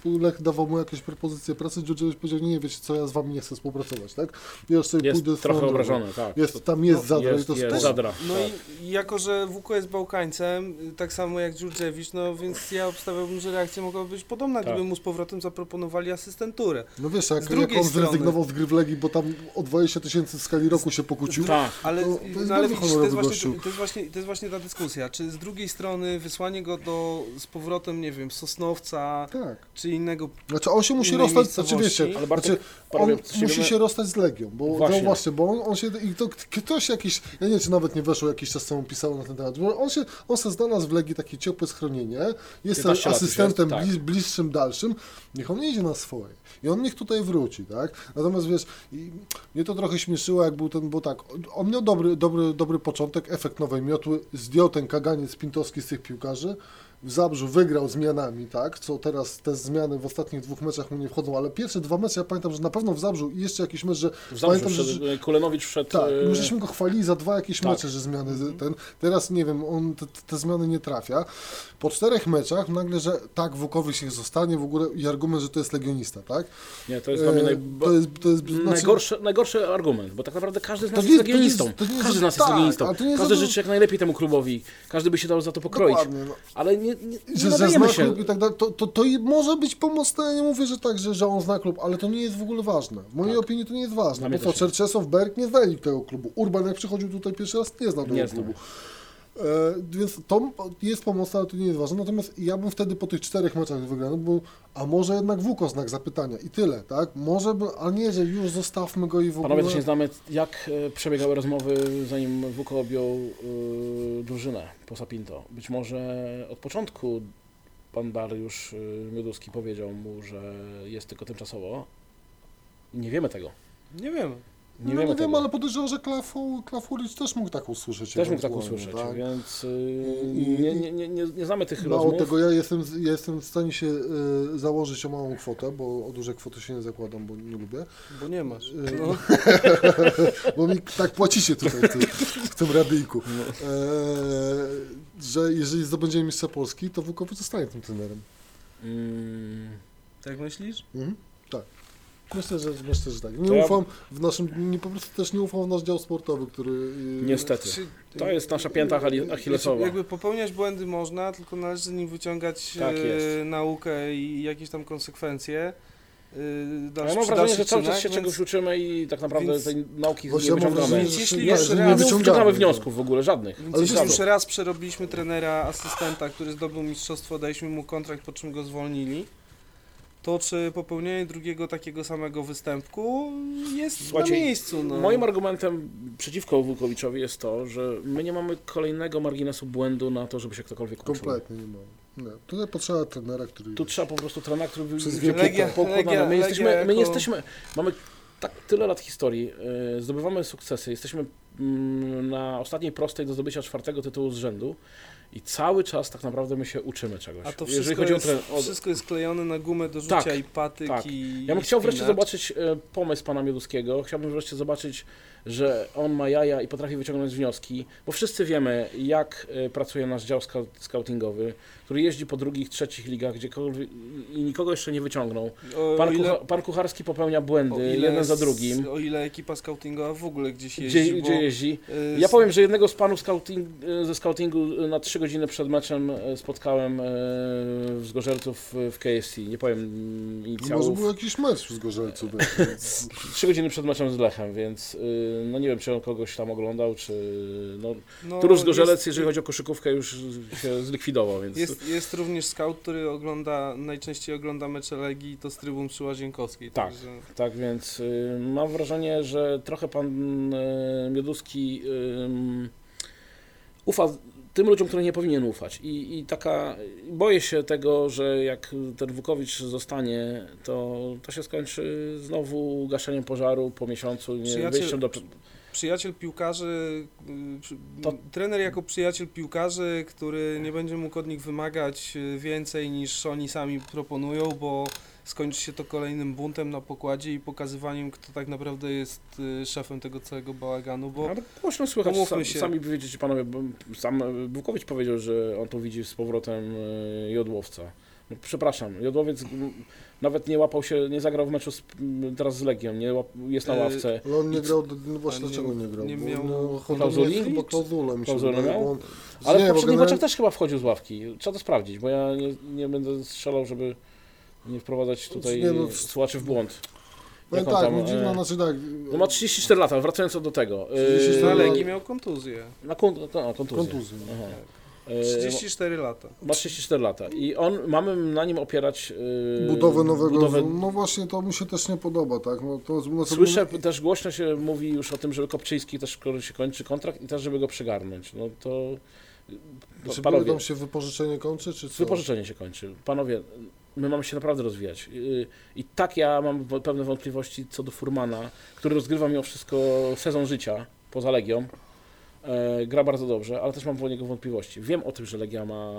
y, Lech dawał mu jakieś propozycje pracy, Dziurdziewicz powiedział, nie, nie wiecie co, ja z wami nie chcę współpracować, tak? Ja już sobie Jest pójdę trochę drogą. obrażony, tak. Jest, tam jest No, zadra i jest, to jest spoko. zadra. No tak. i jako, że WUKO jest Bałkańcem, tak tak samo jak Dżurdziewicz, no więc ja obstawiałbym, że reakcja mogłaby być podobna, Tak. gdyby mu z powrotem zaproponowali asystenturę. No wiesz, jak, Z jak drugiej on strony- zrezygnował z gry w Legii, bo tam o 20 tysięcy w skali roku się pokłócił. Tak. Ale, No, to jest no, ale widzisz, to jest, właśnie, to, jest właśnie, to jest właśnie ta dyskusja. Czy z drugiej strony wysłanie go do, z powrotem, nie wiem, Sosnowca, Tak. czy innego Znaczy on się musi rozstać, znaczy wiecie, Ale Bartek, znaczy, on musi się rozstać z Legią, bo Właśnie. zauważcie, bo on, on się, i to ktoś jakiś, ja nie wiem, czy nawet nie weszło jakiś czas temu pisało na ten temat, bo on się, on se znalazł w Legii takie ciepłe schronienie, jest 15 lat już asystentem jest, tak. bli, bliższym, dalszym, niech on idzie na swoje. I on niech tutaj wróci, tak? Natomiast wiesz, mnie to trochę śmieszyło, jak był ten, bo tak, on miał dobry, dobry, dobry początek, efekt nowej miotły, zdjął ten kaganiec pintowski z tych piłkarzy, w Zabrzu wygrał zmianami, tak, co teraz te zmiany w ostatnich dwóch meczach mu nie wchodzą, ale pierwsze dwa mecze ja pamiętam, że na pewno w Zabrzu i jeszcze jakiś mecz, że W Zabrzu pamiętam, że, wszedł, Kulenowicz wszedł... tak, e, my żeśmy go chwalili za dwa jakieś tak. mecze, że zmiany z- ten, teraz nie wiem, on te, te zmiany nie trafia. Po czterech meczach nagle, że tak, Wukowicz niech zostanie w ogóle i argument, że to jest legionista, tak? Nie, to jest dla mnie E, naj... to jest, to jest, znaczy- najgorszy, najgorszy argument, bo tak naprawdę każdy z nas jest legionistą. jest- każdy z nas jest tak, legionistą. Każdy za- życzy jak najlepiej temu klubowi. Każdy by się dał za to pokroić. Dokładnie, no. Ale nie, nie, nie że, że nadajemy zna się. klub i tak dalej, to, to, to może być pomocne, ja nie mówię, że tak, że, że on zna klub, ale to nie jest w ogóle ważne. W mojej Tak. opinii to nie jest ważne, Dla bo nie. Czerczesow, Berg nie znali tego klubu. Urban jak przychodził tutaj pierwszy raz, nie znał tego Nie klubu. E, więc to jest pomocne, ale to nie jest ważne. Natomiast ja bym wtedy po tych czterech meczach wygranych był, a może jednak Wuko znak zapytania i tyle, tak? Może by, a nie, że już zostawmy go i w ogóle... Panowie też nie znamy, jak e, przebiegały rozmowy, zanim Wuko objął e, drużynę po Sapinto. Być może od początku pan Dariusz e, Mioduski powiedział mu, że jest tylko tymczasowo. Nie wiemy tego. Nie wiem. Nie, no, wiemy nie wiem, ale podejrzewam, że Klafu, Klafuricz też mógł tak usłyszeć. Też mógł tak usłyszeć, tak? więc I- nie, nie, nie, nie, nie znamy tych Mało rozmów. tego, ja jestem, ja jestem w stanie się y, założyć o małą kwotę, bo o duże kwoty się nie zakładam, bo nie lubię. Bo nie masz. No. *laughs* bo mi tak płacicie tutaj w tym, w tym radyjku. No. E, że jeżeli zdobędziemy mistrza Polski, to Wukowicz zostanie tym trenerem. Mm, Tak myślisz? Mhm. Myślę, że myślę, że tak. Nie To ja- ufam w naszym, nie, po prostu też nie ufam w nasz dział sportowy, który... y, niestety. Czy- To jest nasza pięta achille- achillesowa. Znaczy, Jakby popełniać błędy można, tylko należy z nich wyciągać Tak e, naukę i jakieś tam konsekwencje. Dalszy- ja mam wrażenie, że cały czas się więc- czegoś uczymy i tak naprawdę więc- tej nauki Właśnie nie wyciągamy. wrażenie, że jeśli nie, jeszcze że raz- nie wyciągamy. wniosków w ogóle, żadnych. Więc Ale jeśli już raz przerobiliśmy trenera, asystenta, który zdobył mistrzostwo, daliśmy mu kontrakt, po czym go zwolnili, to czy popełnienie drugiego takiego samego występku jest Słuchajcie, na miejscu? No. Moim argumentem przeciwko Wukowiczowi jest to, że my nie mamy kolejnego marginesu błędu na to, żeby się ktokolwiek uczył. Kompletnie nie mam. Nie. Tutaj potrzeba trenera, który... Tu trzeba po prostu trenera, który Przez wieki Legia-. Legia- My jesteśmy, my Legia nie jako- jesteśmy, mamy tak tyle lat historii, yy, zdobywamy sukcesy, jesteśmy mm, na ostatniej prostej do zdobycia czwartego tytułu z rzędu i cały czas tak naprawdę my się uczymy czegoś. A to wszystko, jest, o, wszystko jest klejone na gumę do rzucia Tak, i patyk tak. i Ja bym chciał wreszcie zobaczyć e, pomysł pana Mioduskiego. Chciałbym wreszcie zobaczyć, że on ma jaja i potrafi wyciągnąć wnioski, bo wszyscy wiemy, jak e, pracuje nasz dział scoutingowy, który jeździ po drugich, trzecich ligach, gdziekolwiek i nikogo jeszcze nie wyciągnął. Pan, ile- Kucha, pan Kucharski popełnia błędy, jeden za drugim. O ile ekipa scoutingowa w ogóle gdzieś jeździ, Gdzie, bo, gdzie jeździ? y, Ja powiem, że jednego z panów scouting, e, ze scoutingu e, na trzy godziny przed meczem e, spotkałem e, w Zgorzelców w KFC. Nie powiem Może inicjałów. był jakiś mecz z Gorzelcu. *laughs* więc- Trzy godziny przed meczem z Lechem, więc y, no nie wiem, czy on kogoś tam oglądał, czy... No, no, Turusz Zgorzelec, jest- jeżeli chodzi o koszykówkę, już się zlikwidował, więc... Jest, jest również scout, który ogląda, najczęściej ogląda mecze Legii, to z trybun przy Łazienkowskiej. Tak. Także, Tak, więc y, mam wrażenie, że trochę pan y, Mioduski y, ufa tym ludziom, którym nie powinien ufać. I, I taka, boję się tego, że jak ten Wukowicz zostanie, to, to się skończy znowu gaszeniem pożaru po miesiącu, nie, Przyjaciel- wyjściem do... przyjaciel piłkarzy, y, To- m, trener jako przyjaciel piłkarzy, który nie będzie mógł od nich wymagać y, więcej niż oni sami proponują, bo skończy się to kolejnym buntem na pokładzie i pokazywaniem, kto tak naprawdę jest y, szefem tego całego bałaganu, bo Ale głośno słychać, sam, się. sami wiecie panowie, bo sam Bukowicz powiedział, że on tu widzi z powrotem e, Jodłowca. Przepraszam, Jodłowiec nawet nie łapał się, nie zagrał w meczu z, teraz z Legią, nie łap, jest na E, ławce. Ale on nie grał, no właśnie dlaczego nie grał? nie Bo miał no, klauzuli? Chyba klauzulę mi się wydaje, miał? on- Ale nie, w poprzednich generalnie- meczach też chyba wchodził z ławki. Trzeba to sprawdzić, bo ja nie, nie będę strzelał, żeby nie wprowadzać tutaj Nie, no, słuchaczy w błąd. On tak, tam, no dziwna, e, znaczy tak, No ma 34 lata, wracając do tego. 34 Na ale- Legii miał kontuzję. Na kon, no, kontuzję. kontuzję. Aha. Tak. E, 34 lata. Ma 34 lata i on, mamy na nim opierać e, Budowę nowego, budowę- no właśnie to mi się też nie podoba, tak, no to no, to- Słyszę, też głośno się mówi już o tym, żeby Kopczyński też się kończy kontrakt i też żeby go przygarnąć. No to to Czy panowie, tam się wypożyczenie kończy, czy co? wypożyczenie się kończy. Panowie, my mamy się naprawdę rozwijać. I tak ja mam pewne wątpliwości co do Furmana, który rozgrywa mimo wszystko sezon życia poza Legią. E, gra bardzo dobrze, ale też mam po niego wątpliwości. Wiem o tym, że Legia ma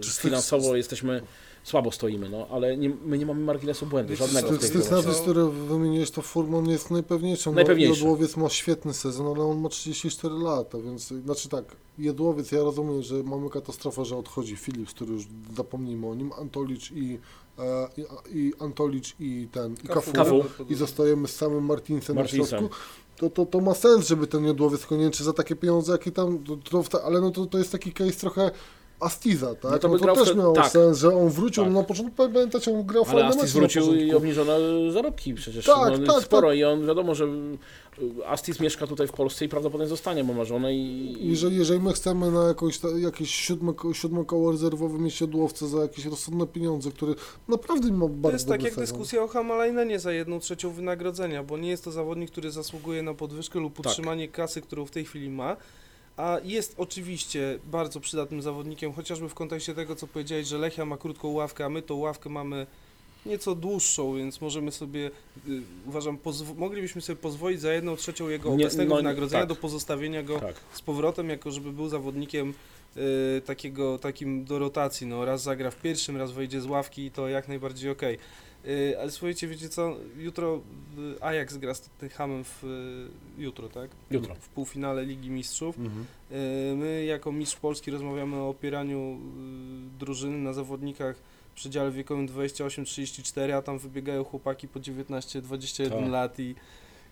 e, z finansowo jesteśmy słabo stoimy, no, ale nie, my nie mamy marginesu błędu, Wiecie żadnego w Z tej tych nazwisk, które wymieniłeś, to Furman jest najpewniejszą. Najpewniejszy. No, Jodłowiec ma świetny sezon, ale on ma 34 lata, więc znaczy tak, Jodłowiec, ja rozumiem, że mamy katastrofę, że odchodzi Philips, który już zapomnijmy o nim, Antolicz i, e, i, i Antolicz i ten, i Kafu, Kafu. i zostajemy z samym Martinsem na Martinsem. środku. To, to, to ma sens, żeby ten Jodłowiec koniecznie za takie pieniądze, jakie tam, to, to, ale no to, to jest taki case trochę Astiza, tak? No No to to, by grał też miało tak. sens, że on wrócił, Tak. no na początku pamiętacie, on grał Ale na wrócił i początku. obniżone zarobki przecież. Tak, no, tak, sporo i on wiadomo, że Astis mieszka tutaj w Polsce i prawdopodobnie zostanie, bo ma żonę i... Jeżeli, jeżeli my chcemy na jakąś, ta, jakieś siódme, siódme koło rezerwowe mieć siodłowce za jakieś rozsądne pieniądze, który naprawdę ma bardzo To jest tak jak sezon. dyskusja o Hamalajnenie za jedną trzecią wynagrodzenia, bo nie jest to zawodnik, który zasługuje na podwyżkę lub Tak. utrzymanie kasy, którą w tej chwili ma, a jest oczywiście bardzo przydatnym zawodnikiem, chociażby w kontekście tego, co powiedziałeś, że Lechia ma krótką ławkę, a my tą ławkę mamy nieco dłuższą, więc możemy sobie, y, uważam, moglibyśmy sobie pozwolić za jedną trzecią jego Nie, obecnego no, wynagrodzenia tak. do pozostawienia go Tak. z powrotem, jako żeby był zawodnikiem y, takiego, takim do rotacji, no raz zagra w pierwszym, raz wejdzie z ławki i to jak najbardziej okej. Y, ale słuchajcie, wiecie co, jutro y, Ajax gra z Tottenhamem w, y, jutro, tak? Jutro. W półfinale Ligi Mistrzów. Mhm. My jako mistrz Polski rozmawiamy o opieraniu drużyny na zawodnikach przedziale wiekowym 28-34, a tam wybiegają chłopaki po 19-21 Tak. lat i,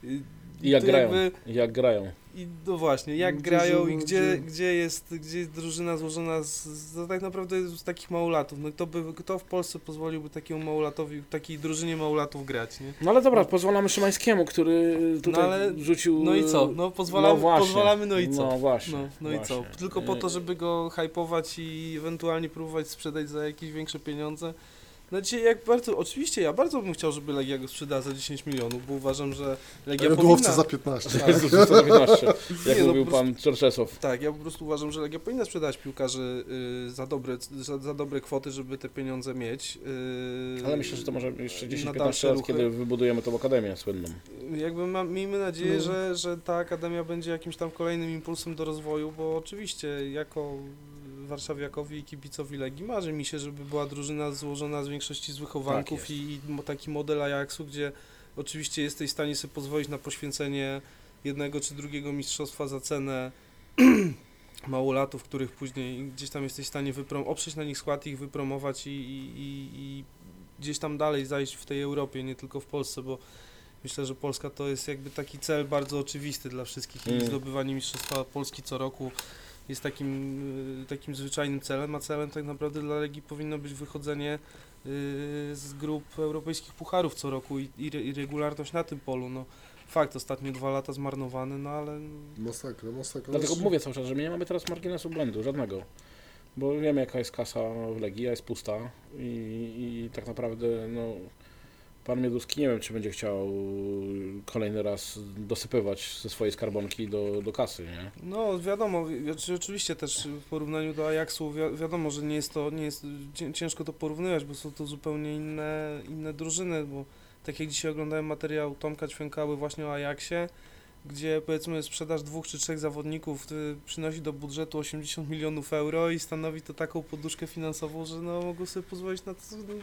i, I jak grają. jakby- I jak grają. I no właśnie, jak Gdzie grają są i gdzie, gdzie, jest, gdzie jest drużyna złożona z, z tak naprawdę z takich małolatów. No kto, by, kto w Polsce pozwoliłby takiemu małolatowi, takiej drużynie małolatów grać, nie? No ale dobra, pozwalamy Szymańskiemu, który tutaj No ale- rzucił... No i co? No pozwalamy, no właśnie. pozwalamy no i co? No właśnie. No, no i co? właśnie. Tylko po to, żeby go hypować i ewentualnie próbować sprzedać za jakieś większe pieniądze. Dzisiaj jak bardzo, oczywiście ja bardzo bym chciał, żeby Legia go sprzedała za 10 milionów, bo uważam, że Legia powinna... za 15. Tak. Jezus, 115, jak Nie, no, mówił po pan Czerczesław. Tak, ja po prostu uważam, że Legia powinna sprzedać piłkarzy y, za, dobre, za, za dobre kwoty, żeby te pieniądze mieć. y, Ale myślę, że to może jeszcze na 10-15 dalsze lat, kiedy wybudujemy tą akademię słynną. Jakby ma, miejmy nadzieję, No. że, że ta akademia będzie jakimś tam kolejnym impulsem do rozwoju, bo oczywiście jako warszawiakowi i kibicowi Legii. Marzy mi się, żeby była drużyna złożona z większości z wychowanków Tak i, i taki model Ajaxu, gdzie oczywiście jesteś w stanie sobie pozwolić na poświęcenie jednego czy drugiego mistrzostwa za cenę *clears throat* małolatów, których później gdzieś tam jesteś w stanie wyprom- oprzeć na nich skład, ich wypromować i, i, i, i gdzieś tam dalej zajść w tej Europie, nie tylko w Polsce, bo myślę, że Polska to jest jakby taki cel bardzo oczywisty dla wszystkich i Mm. zdobywanie Mistrzostwa Polski co roku jest takim, y, takim zwyczajnym celem, a celem tak naprawdę dla Legii powinno być wychodzenie y, z grup europejskich pucharów co roku i, i, re- i regularność na tym polu. No, fakt, ostatnie dwa lata zmarnowane, no ale Masakra, masakra. Dlatego mówię cały czas, że my nie mamy teraz marginesu błędu, żadnego. Bo wiemy jaka jest kasa w Legii, a jest pusta i, i tak naprawdę no, pan Mioduski nie wiem, czy będzie chciał kolejny raz dosypywać ze swojej skarbonki do, do kasy, nie? No wiadomo, wi- znaczy, oczywiście też w porównaniu do Ajaxu wi wiadomo, że nie jest to, nie jest cię- ciężko to porównywać, bo są to zupełnie inne, inne drużyny, bo tak jak dzisiaj oglądałem materiał Tomka Ćwiękały właśnie o Ajaxie, gdzie powiedzmy sprzedaż dwóch czy trzech zawodników y, przynosi do budżetu 80 milionów euro i stanowi to taką poduszkę finansową, że no mogą sobie pozwolić na to, no,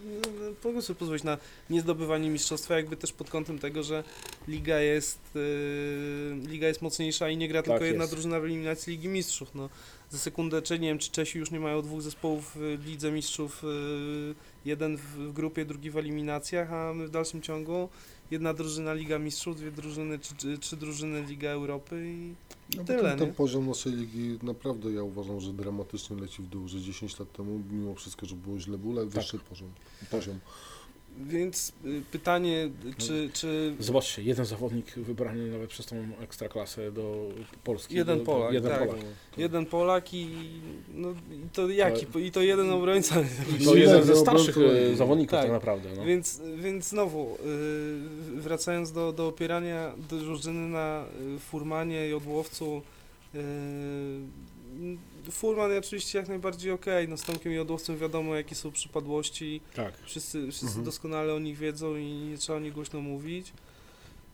mogą sobie pozwolić na niezdobywanie mistrzostwa, jakby też pod kątem tego, że liga jest, y, liga jest mocniejsza i nie gra tylko Tak jedna jest. drużyna w eliminacji Ligi Mistrzów. No, za sekundę, czy nie wiem, czy Czesi już nie mają dwóch zespołów w Lidze Mistrzów, y, jeden w, w grupie, drugi w eliminacjach, a my w dalszym ciągu jedna drużyna Liga Mistrzów, dwie drużyny, czy, czy, trzy drużyny Liga Europy i, i No tyle, ten, ten poziom naszej ligi naprawdę ja uważam, że dramatycznie leci w dół, że 10 lat temu mimo wszystko, że było źle, był ale wyższy poziom. poziom. Więc y, pytanie, czy, czy Zobaczcie, jeden zawodnik wybrany nawet przez tą ekstraklasę do Polski. Jeden do, Polak, jeden tak. Polak. jeden Polak i, no, i to jaki, i to jeden obrońca. To No jeden ze starszych obrońców- e, zawodników tak, Tak. naprawdę. No. Więc, więc znowu, y, wracając do, do opierania drużyny na y, Furmanie i Odłowcu, Furman oczywiście jak najbardziej okej, no z Tomkiem i Odłowcem wiadomo jakie są przypadłości, Tak. wszyscy, wszyscy Mhm. doskonale o nich wiedzą i nie trzeba o nich głośno mówić.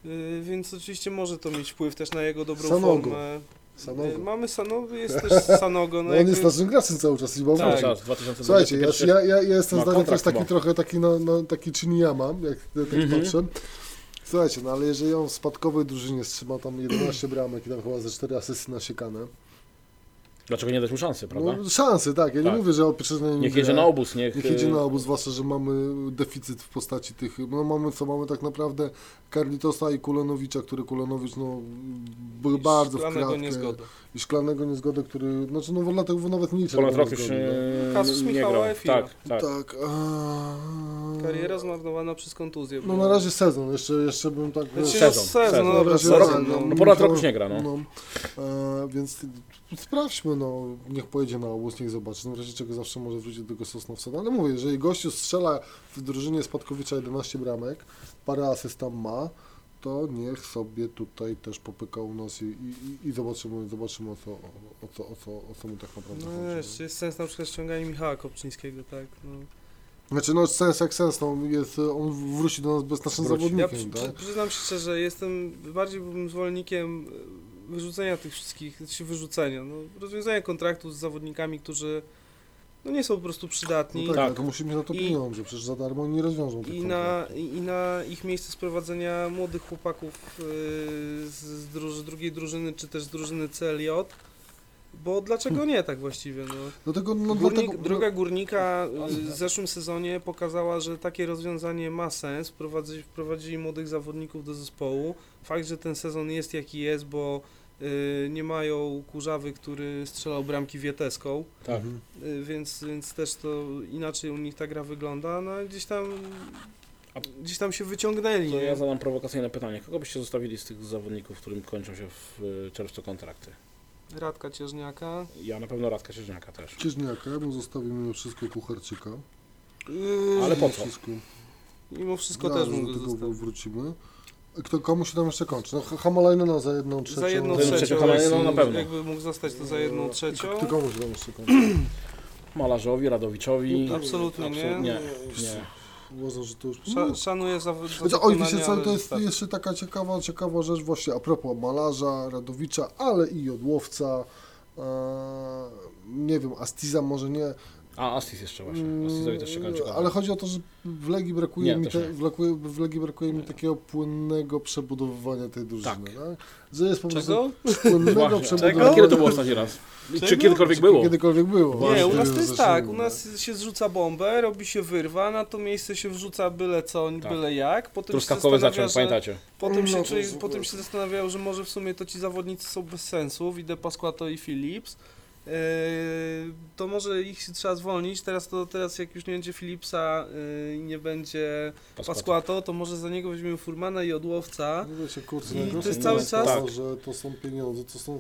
Y, Więc oczywiście może to mieć wpływ też na jego dobrą Sanogo. formę. Sanogo. Y, Mamy Sanogo, jest też *laughs* Sanogo. No No on jakby- jest naszym graczem cały czas i. Tak. czas, 2021. Słuchajcie, ja, ja, ja, jestem ma zdania też taki chyba. trochę taki, no, no, taki Chiniyama, jak tak Mhm. patrzę. Słuchajcie, no ale jeżeli on w spadkowej drużynie trzyma tam 11 bramek i tam chyba ze 4 asysty nasiekane, Dlaczego nie dać mu szansy, prawda? no szansy, tak, ja nie Tak. mówię, że opieczyny niech jedzie na obóz, niech... Niech jedzie na obóz, zwłaszcza, że mamy deficyt w postaci tych, no mamy co, mamy tak naprawdę Carlitosa i Kulenowicza, który Kulenowicz, no, był i bardzo w szklanego kratkę. niezgody. I szklanego niezgodę, który, znaczy no dlatego nawet nie liczę. Ponad na rok niezgodę, już no. e, Kasus nie Michała grał. Tak, tak. Tak. a- Kariera zmarnowana przez kontuzję. No na razie sezon, jeszcze, jeszcze bym tak... Znaczy, Sezon, no, sezon, sezon. no, Na dobra, razie sezon, no. No ponad rok już nie gra, no. E, więc sprawdźmy, no, niech pojedzie na obóz, niech zobaczy. No w razie czego zawsze może wrócić do tego Sosnowca. No, ale mówię, jeżeli gościu strzela w drużynie Spadkowicza 11 bramek, parę asyst tam ma, to niech sobie tutaj też popyka u nas i, i, i zobaczymy, zobaczymy o co, o, co, o, co, o co mu tak naprawdę No chodzi. wiesz, jest sens na przykład ściągania Michała Kopczyńskiego, tak? No. Znaczy, no sens jak sens, no, jest, on wróci do nas bez naszym Wróci. Ja zawodnikiem, przy, tak? przy, przyznam się szczerze, jestem bardziej byłbym zwolennikiem wyrzucenia tych wszystkich, znaczy wyrzucenia, no, rozwiązania kontraktów z zawodnikami, którzy no, nie są po prostu przydatni. No tak, Tak. ale to musi mieć na to I- pieniądze, przecież za darmo nie rozwiążą tych I na, kontraktów. i, I na ich miejsce sprowadzenia młodych chłopaków y, z, z druży, drugiej drużyny, czy też z drużyny CLJ, bo dlaczego nie tak właściwie? No. Dlatego, no, Górnik, dlatego, droga górnika y, w zeszłym sezonie pokazała, że takie rozwiązanie ma sens. Wprowadzić, wprowadzili młodych zawodników do zespołu. Fakt, że ten sezon jest jaki jest, bo nie mają kurzawy, który strzelał bramki wieteską, tak. Mhm. y, więc, więc też to inaczej u nich ta gra wygląda. No ale gdzieś tam A- gdzieś tam się wyciągnęli. To ja zadam prowokacyjne pytanie. Kogo byście zostawili z tych zawodników, którym kończą się w e, czerwcu kontrakty? Radka Cieżniaka. Ja na pewno Radka Sierzniaka też. Cieżniaka, mu zostawimy mimo wszystko Kucharczyka. Yy, Ale po Mimo co? Wszystko. Mimo wszystko Zaraz też mógł do tego zostawić. wrócimy. Kto, komu się tam jeszcze kończy? No Hamalajnena za jedną trzecią. Za jedną trzecią, trzecią Hamalejną na pewno. jakby mógł zostać to za jedną trzecią. Kto komu się tam jeszcze kończy? *clears throat* Malarzowi, Radowiczowi. Absolutnie nie. Absolutnie nie. Uważam, że to już... Sza, szanuję za, za Znaczy, oj, wiecie co, to jest jeszcze taka ciekawa, ciekawa rzecz właśnie a propos malarza, Radowicza, ale i Jodłowca. E, nie wiem, Astiza może nie. A, Astis jeszcze właśnie. Astisowi też się kończy Mm. Ale chodzi o to, że w Legii brakuje, Nie, mi, te, w, Legii, w Legii brakuje mi takiego płynnego przebudowywania tej drużyny. Tak. Tak. Że jest po prostu płynnego przebudowywania. Kiedy to było ostatni raz? Czy Czego? kiedykolwiek Czy było? Kiedykolwiek było. Nie, Właśnie, u nas to jest tak, u nas się zrzuca bombę, robi się wyrwa, na to miejsce się wrzuca byle co, Tak. byle jak, potem się Truskawkowy zaczął, że, pamiętacie? potem, się, No, potem się zastanawiają, że może w sumie to ci zawodnicy są bez sensu, widzę Pasquato i Philips, to może ich się trzeba zwolnić, teraz to teraz jak już nie będzie Philipsa yy, i nie będzie Pasquato, to może za niego weźmiemy Furmana i Odłowca, No wiecie, kurczę, I to jest nie cały czas- To, Tak. że to są pieniądze, to są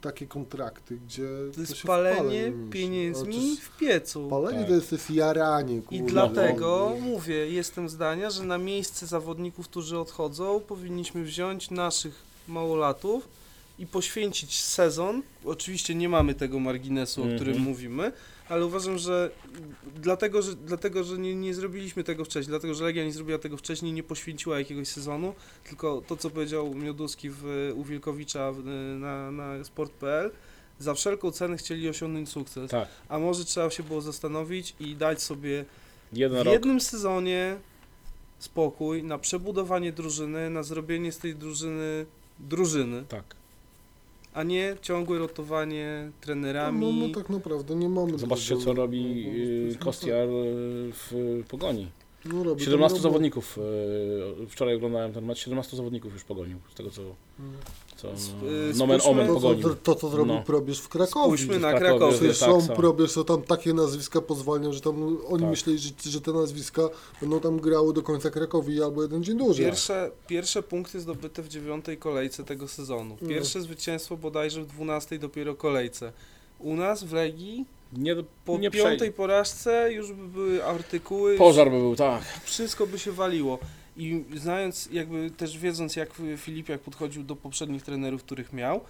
takie kontrakty, gdzie to jest się w palenie pieniędzmi to w piecu. Palenie Tak. to jest, to jest jaranie, I kurwa. dlatego no. mówię, jestem zdania, że na miejsce zawodników, którzy odchodzą, powinniśmy wziąć naszych małolatów i poświęcić sezon. Oczywiście nie mamy tego marginesu, o Mhm. którym mówimy, ale uważam, że dlatego, że, dlatego, że nie, nie zrobiliśmy tego wcześniej, dlatego, że Legia nie zrobiła tego wcześniej, nie poświęciła jakiegoś sezonu, tylko to, co powiedział Mioduski w, u Wilkowicza w, na, na sport.pl, za wszelką cenę chcieli osiągnąć sukces. Tak, A może trzeba się było zastanowić i dać sobie jeden w rok. jednym sezonie spokój na przebudowanie drużyny, na zrobienie z tej drużyny drużyny, Tak. A nie ciągłe rotowanie No, trenerami. no tak naprawdę nie mamy... Zobaczcie, tego- co robi no, Kostiar y, w Pogoni. No, robi 17 tam zawodników, y, wczoraj oglądałem ten mecz, 17 zawodników już pogonił, z tego co, co Sp- y, nomen omen pogonił. to, to, co zrobił No. probierz w Krakowie. Spójrzmy na Krakowie, Krakowie. Przecież tak, on są. probierz, to tam takie nazwiska pozwalniał, że tam oni Tak. myśleli, że, że te nazwiska będą tam grały do końca Krakowi albo jeden dzień dłużej. Pierwsze, pierwsze punkty zdobyte w dziewiątej kolejce tego sezonu. No. Pierwsze zwycięstwo bodajże w dwunastej dopiero kolejce. U nas w Legii Nie, po nie piątej przej... porażce już by były artykuły, Pożar by był, tak. wszystko by się waliło. I znając, jakby też wiedząc, jak Filipiak podchodził do poprzednich trenerów, których miał,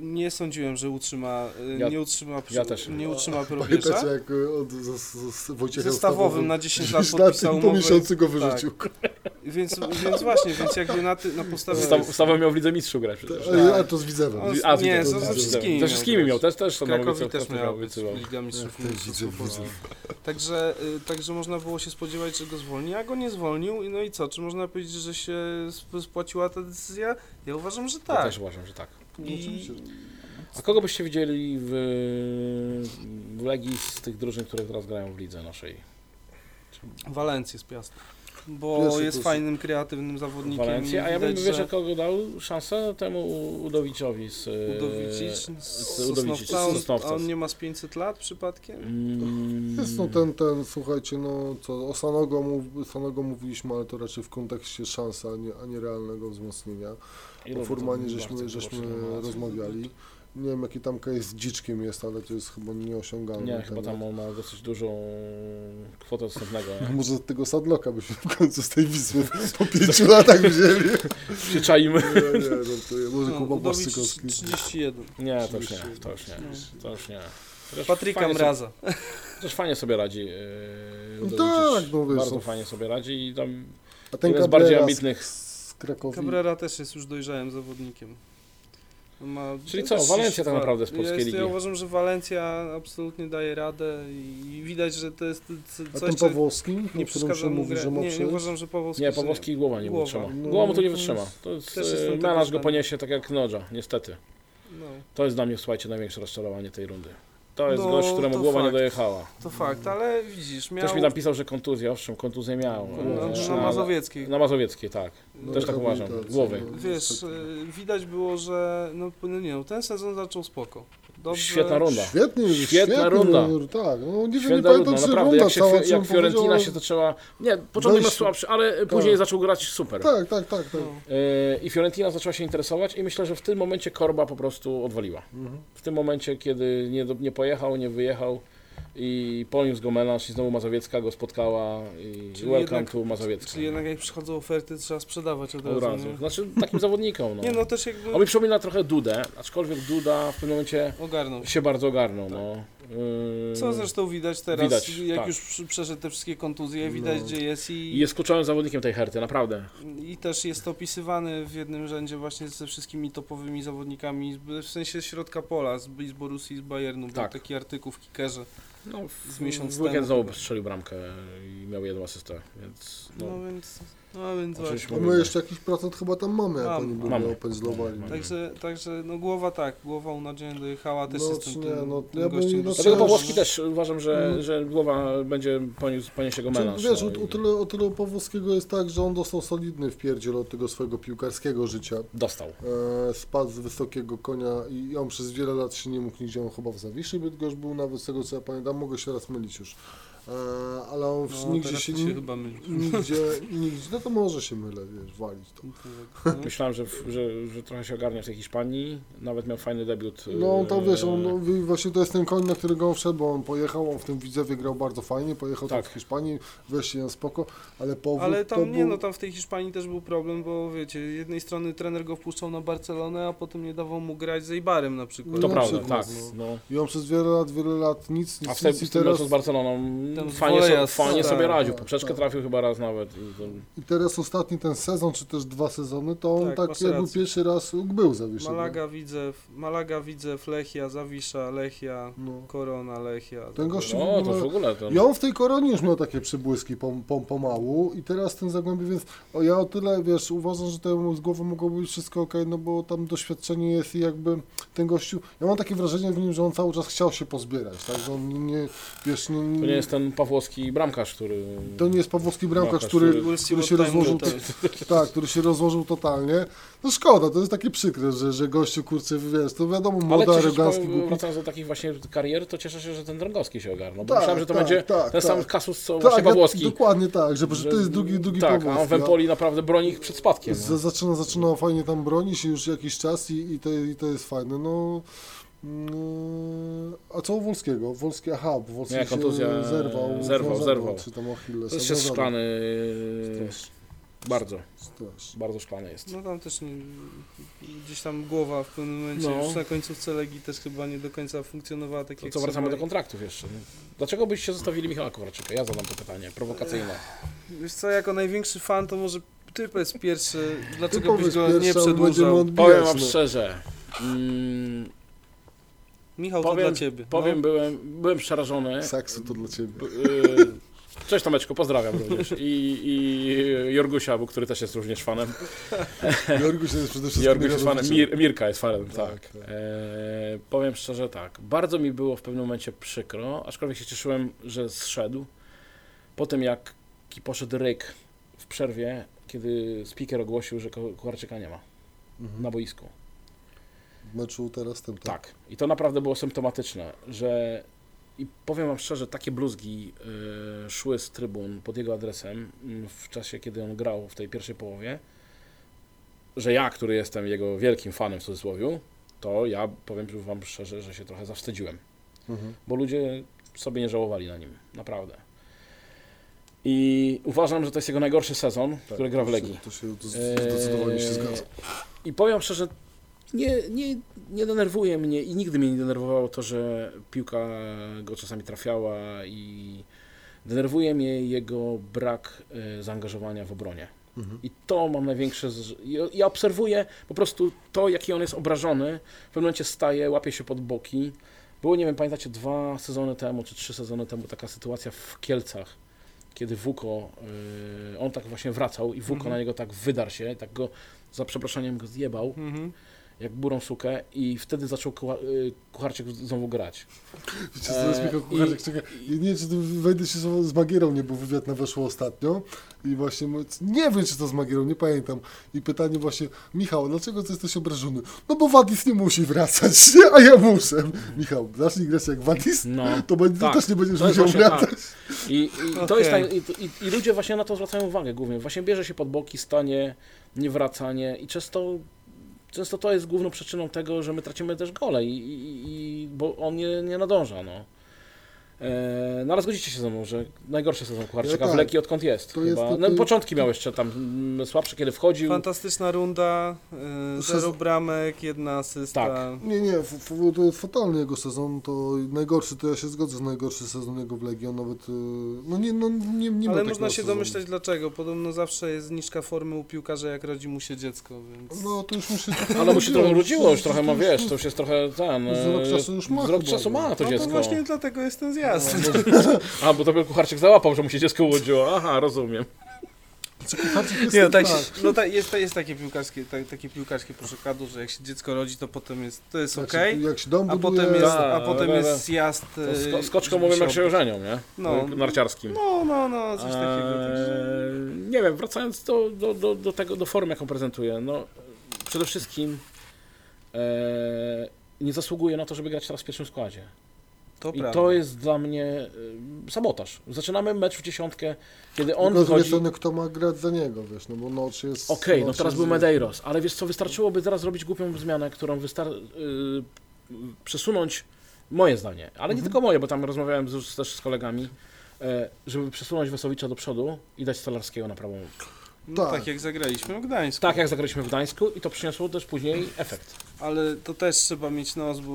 nie sądziłem, że utrzyma, y, Ja- nie utrzyma, ja też. nie utrzyma Pamiętacie probierza. jak y, od, z, z, z Wojciechem Zestawowym na 10 lat 10 lat podpisał i po umowę. miesiącu go Tak. wyrzucił. Więc, więc właśnie, więc jakby na, ty, na podstawie... Staw, miał w Lidze Mistrzów grać przecież. A, a to z Widzewem. On- A, nie, widzę, ze- wszystkimi Ze wszystkimi miał też, też Krakowi też miał. Liga Mistrzów. Także, y, także można było się spodziewać, że go zwolni, a go nie zwolnił. No i co? Czy można powiedzieć, że się sp- spłaciła ta decyzja? Ja uważam, że Ja tak. też uważam, że tak. No, I. A kogo byście widzieli w, w Legii z tych drużyn, które teraz grają w lidze naszej? Walencję z Piast. Bo jest fajnym, kreatywnym zawodnikiem. Walencję, a ja bym Widać, wiesz, że kogo dał szansę temu Udowiczowi z Udowicic z z Udowicic, Sosnowca. a on nie ma z 500 lat przypadkiem? Mm, Jest no ten, ten, słuchajcie, no co, o Sanogo, mów, Sanogo mówiliśmy, ale to raczej w kontekście szansy, a nie, a nie realnego wzmocnienia. O Furmanie żeśmy, żeśmy rozmawiali. Nie wiem jaki tam case z dziczkiem jest, ale to jest chyba nieosiągalne. Nie, chyba tam on ma dosyć dużą kwotę dostępnego. nie? *laughs* Może z tego Sadloka byśmy w końcu z tej Wisły po pięciu latach wzięli. *laughs* Przyczajmy. Nie, nie, żartuję. Może No, Kuba Udowicz Błaszczykowski. 31. Nie, to już nie, to już nie, to już nie. Patryka Mraza. Sobie, chociaż fajnie sobie radzi. Yy, No tak, no wiesz, Bardzo no. fajnie sobie radzi i tam A ten jeden z bardziej ambitnych. Krakowi. Cabrera też jest już dojrzałym zawodnikiem. Ma Czyli co, Walencja tak naprawdę z polskiej ja jest, ligi. Ja uważam, że Walencja absolutnie daje radę i widać, że to jest co- A coś, ten co Pawłowski, nie przeszkadza mu mówi, że ma Nie, nie uważam, że Pawłowski... Nie, Pawłowski głowa nie Głowa. wytrzyma. No, Głowa mu to nie wytrzyma. jest- To jest, e, melarz go poniesie tak jak Nodża, niestety. No, To jest dla mnie, słuchajcie, największe rozczarowanie tej rundy. To jest No, gość, któremu głowa nie fakt. dojechała. to fakt, ale widzisz, miał... Ktoś mi napisał, że kontuzja, owszem, kontuzję miał. No, na ale- Mazowieckiej. Na Mazowieckiej, tak. No, Też tak uważam. Głowy. Wiesz, y, widać było, że no, no nie no, ten sezon zaczął spoko. Dobrze, Świetna runda. Świetnie, Świetna świetna runda. Tak, no nie, wiem, nie Świetna pamiętam, runda, czy naprawdę. runda Jak, się, cała, jak Fiorentina się zaczęła... Nie, początek był słabszy, ale później zaczął grać super. Tak, tak, tak. tak. no. E, I Fiorentina zaczęła się interesować i myślę, że w tym momencie Korba po prostu odwaliła. Mhm. W tym momencie, kiedy nie, nie pojechał, nie wyjechał i poniósł go melanż i znowu Mazowiecka go spotkała i Czyli welcome jednak- to Mazowiecka. Czyli jednak jak przychodzą oferty, trzeba sprzedawać od Od razu, nie? Znaczy takim zawodnikom. No. Nie no, też jakby On mi przypomina trochę Dudę, aczkolwiek Duda w pewnym momencie ogarnął. się bardzo ogarnął. No. Yy, Co zresztą widać teraz, Widać, jak tak. już przeszedł te wszystkie kontuzje, widać No. gdzie jest I i, jest kluczowym zawodnikiem tej Herty, naprawdę. i też jest opisywany w jednym rzędzie właśnie ze wszystkimi topowymi zawodnikami, w sensie środka pola, z, z Borussii, z Bayernu, był Tak. taki artykuł w Kickerze. No, w, Z miesiąc w weekend temu znowu strzelił bramkę i miał jedną asystę, więc no, No, więc, no więc właśnie. A my jeszcze jakiś procent chyba tam mamy, jak oni by Mamy. mnie opędzlowali. Także, także no głowa tak, głowa u Nadziei dojechała, też No, tym, nie, no, tym ja gościem no, Dlatego Pawłowski też uważam, że, Mm. że głowa będzie poniósł, poniesie go melanż. wiesz, no, o, tyle, o tyle u Pawłowskiego jest tak, że on dostał solidny wpierdziel od tego swojego piłkarskiego życia. Dostał. E, spadł z wysokiego konia i on przez wiele lat się nie mógł nigdzie, on chyba w Zawiszy Bydgoszcz był nawet z tego co ja pamiętam, mogę się raz mylić już. E, ale on w, No, nigdzie się, to się chyba myli. nigdzie, nigdzie, no to może się mylę, wiesz, walić to. No. *laughs* Myślałem, że, że, że trochę się ogarnia w tej Hiszpanii. Nawet miał fajny debiut. No on tam wiesz, on, e, no, właśnie to jest ten koń, na którego on wszedł, bo on pojechał, on w tym Widzewie grał bardzo fajnie, pojechał Tak. tam w Hiszpanii, weszli na spoko, ale powód Ale tam nie, był... no tam w tej Hiszpanii też był problem, bo wiecie, z jednej strony trener go wpuszczał na Barcelonę, a potem nie dawał mu grać z Eibarem na przykład. To na prawda, przykład, tak. no. No. I on przez wiele lat, wiele lat nic, nic, A w, te, nic i w tym teraz... z Barceloną Tam z fajnie, so, fajnie sobie radził. tak, Poprzeczkę tak. trafił chyba raz nawet. I to, I teraz ostatni ten sezon, czy też dwa sezony, to on Tak, tak, jakby rację. pierwszy raz był zawieszony. Malaga widzę, Malaga widzę, Lechia, Zawisza, Lechia, No. Korona, Lechia. Ten gościu w no, to ogóle... w ogóle to... I on w tej koronie już miał takie przebłyski pom, pom, pomału i teraz ten Zagłębie, więc o, ja o tyle, wiesz, uważam, że temu z głową mogło być wszystko ok, no bo tam doświadczenie jest i jakby ten gościu, ja mam takie wrażenie w nim, że on cały czas chciał się pozbierać, tak, że on nie, wiesz, nie, To nie jest ten Pawłowski bramkarz, który... to nie jest Pawłowski bramkarz, Bramkarz, który, który- który się rozłożył, to, *laughs* tak, który się rozłożył totalnie, no szkoda, to jest takie przykre, że, że gościu, kurczę, wiesz, to wiadomo, Ale młody, arogancki, głupi, wracając do takich właśnie karier, to cieszę się, że ten Drągowski się ogarnął. Bo Tak, myślałem, że to tak, będzie tak, ten tak. sam kasus, co tak, właśnie ja- Pawłowski. dokładnie tak, że, że to jest drugi, drugi Tak, a Pawłowski, on w Empoli naprawdę broni ich przed spadkiem. Z, no. zaczyna, zaczyna fajnie tam bronić już jakiś czas i, i, to, i to jest fajne. No, a co u Wolskiego? Wolski, aha, bo Wolski Nie, się kontuzja, zerwał, zerwał, zerwał. Czy tam Achilles. To jest się szklany, bardzo, Też. bardzo szklany jest. No tam też nie, gdzieś tam głowa w pewnym momencie, No. już na końcówce Legii też chyba nie do końca funkcjonowała tak To jak co, wracamy do kontraktów jeszcze. nie? Dlaczego byście zostawili Michała Kowarczyka? Ja zadam to pytanie, prowokacyjne. Wiesz co, jako największy fan to może ty powiedz pierwszy, dlaczego byś go nie przedłużał. Powiem wam no. szczerze, mm, Michał, to powiem, dla ciebie. powiem no. byłem, byłem przerażony. Saksu to dla ciebie. Y, Cześć Tomeczko, pozdrawiam również. I, i Jorgusia, bo który też jest również fanem. Jorguś jest przede wszystkim Jorguś jest fanem, Mir, Mirka jest fanem, Tak, tak. tak. E, powiem szczerze tak, bardzo mi było w pewnym momencie przykro, aczkolwiek się cieszyłem, że zszedł. Po tym jak poszedł Ryk w przerwie, kiedy speaker ogłosił, że Kucharczyka nie ma Mhm. na boisku. Meczu teraz tym, tak. Tak. I to naprawdę było symptomatyczne, że i powiem wam szczerze, takie bluzgi y, szły z trybun pod jego adresem mm, w czasie, kiedy on grał w tej pierwszej połowie, że ja, który jestem jego wielkim fanem w cudzysłowie, to ja powiem wam szczerze, że się trochę zawstydziłem, Mhm. bo ludzie sobie nie żałowali na nim, naprawdę. I uważam, że to jest jego najgorszy sezon, Tak, który gra w Legii. To się to zdecydowanie się Eee, zgadza. I powiem szczerze, nie, nie, nie denerwuje mnie i nigdy mnie nie denerwowało to, że piłka go czasami trafiała i denerwuje mnie jego brak e, zaangażowania w obronie. Mhm. I to mam największe. Ja, obserwuję po prostu to, jaki on jest obrażony. W pewnym momencie staje, łapie się pod boki. Było, nie wiem, pamiętacie, dwa sezony temu, czy trzy sezony temu taka sytuacja w Kielcach, kiedy Wuko, y, on tak właśnie wracał i Wuko Mhm. na niego tak wydarł się, tak go, za przeproszeniem, go zjebał, Mhm. Jak burą sukę i wtedy zaczął y, Kucharczyk znowu grać. Wiecie, Eee, Michał i- Kucharczyk, czekaj, i nie wiem, czy to wejdę się z- Magierą, nie, bo wywiad na weszło ostatnio i właśnie, nie wiem, czy to z Magierą, nie pamiętam i pytanie właśnie, Michał, dlaczego ty jesteś obrażony? No bo Wadis nie musi wracać, a ja muszę. Michał, zacznij grać jak Wadis, No, to będzie, tak. też nie będziesz To musiał wracać. I, i, to jest tak, i, ludzie właśnie na to zwracają uwagę głównie. Właśnie bierze się pod boki, stanie, nie wracanie i często, często to jest główną przyczyną tego, że my tracimy też gole, i, i, i, bo on nie, nie nadąża. No. E, no ale zgodzicie się ze mną, że najgorszy sezon Kucharczyka Ja w tak. Legii odkąd jest. To jest chyba. to- No, to- początki miał jeszcze tam mm, słabsze, kiedy wchodził. Fantastyczna runda, y, zero Sezon- bramek, jedna asysta. Tak. Nie, nie, f, f, to jest fatalny jego sezon, to najgorszy, to ja się zgodzę, że najgorszy sezon jego w Legii, on nawet, y, no nie, no nie, nie Ale można się sezonu. domyśleć dlaczego. Podobno zawsze jest zniżka formy u piłkarza, jak rodzi mu się dziecko, więc... No to już mu się Ale mu się trochę urodziło, już trochę ma, wiesz, to już jest trochę ten... Z rok e, czasu już ma Z rok czasu no. ma to no to dziecko. właśnie dlatego jest ten zjazd. A, bo to był Kucharczyk załapał, że mu się dziecko urodziło. Aha, rozumiem. Nie, no, tak, tak, się- no tak, jest, jest takie piłkarskie, tak, takie piłkarskie przykładu, że jak się dziecko rodzi, to potem jest, to jest się dom a potem jest, a potem jest zjazd... E, sko- skoczką mówią jak się ożenią, nie? No. Narciarskim. No, no, no, coś takiego. także- Eee, nie wiem, wracając do, do, do, do tego, do formy, jaką prezentuje, no przede wszystkim eee, nie zasługuje na to, żeby grać teraz w pierwszym składzie. To I prawda. to jest dla mnie e, sabotaż. Zaczynamy mecz w dziesiątkę, kiedy on Tylko wychodzi... strony kto ma grać za niego, wiesz, no bo Nocz jest... Okej, no Nocz teraz jest- był Medeiros, ale wiesz co, wystarczyłoby teraz zrobić głupią zmianę, którą wystar- y, przesunąć, moje zdanie, ale nie Mhm. tylko moje, bo tam rozmawiałem z, też z kolegami, e, żeby przesunąć Wesowicza do przodu i dać Stolarskiego na prawą No, Tak. tak. jak zagraliśmy w Gdańsku. Tak jak zagraliśmy w Gdańsku i to przyniosło też później efekt. Ale to też trzeba mieć nos, bo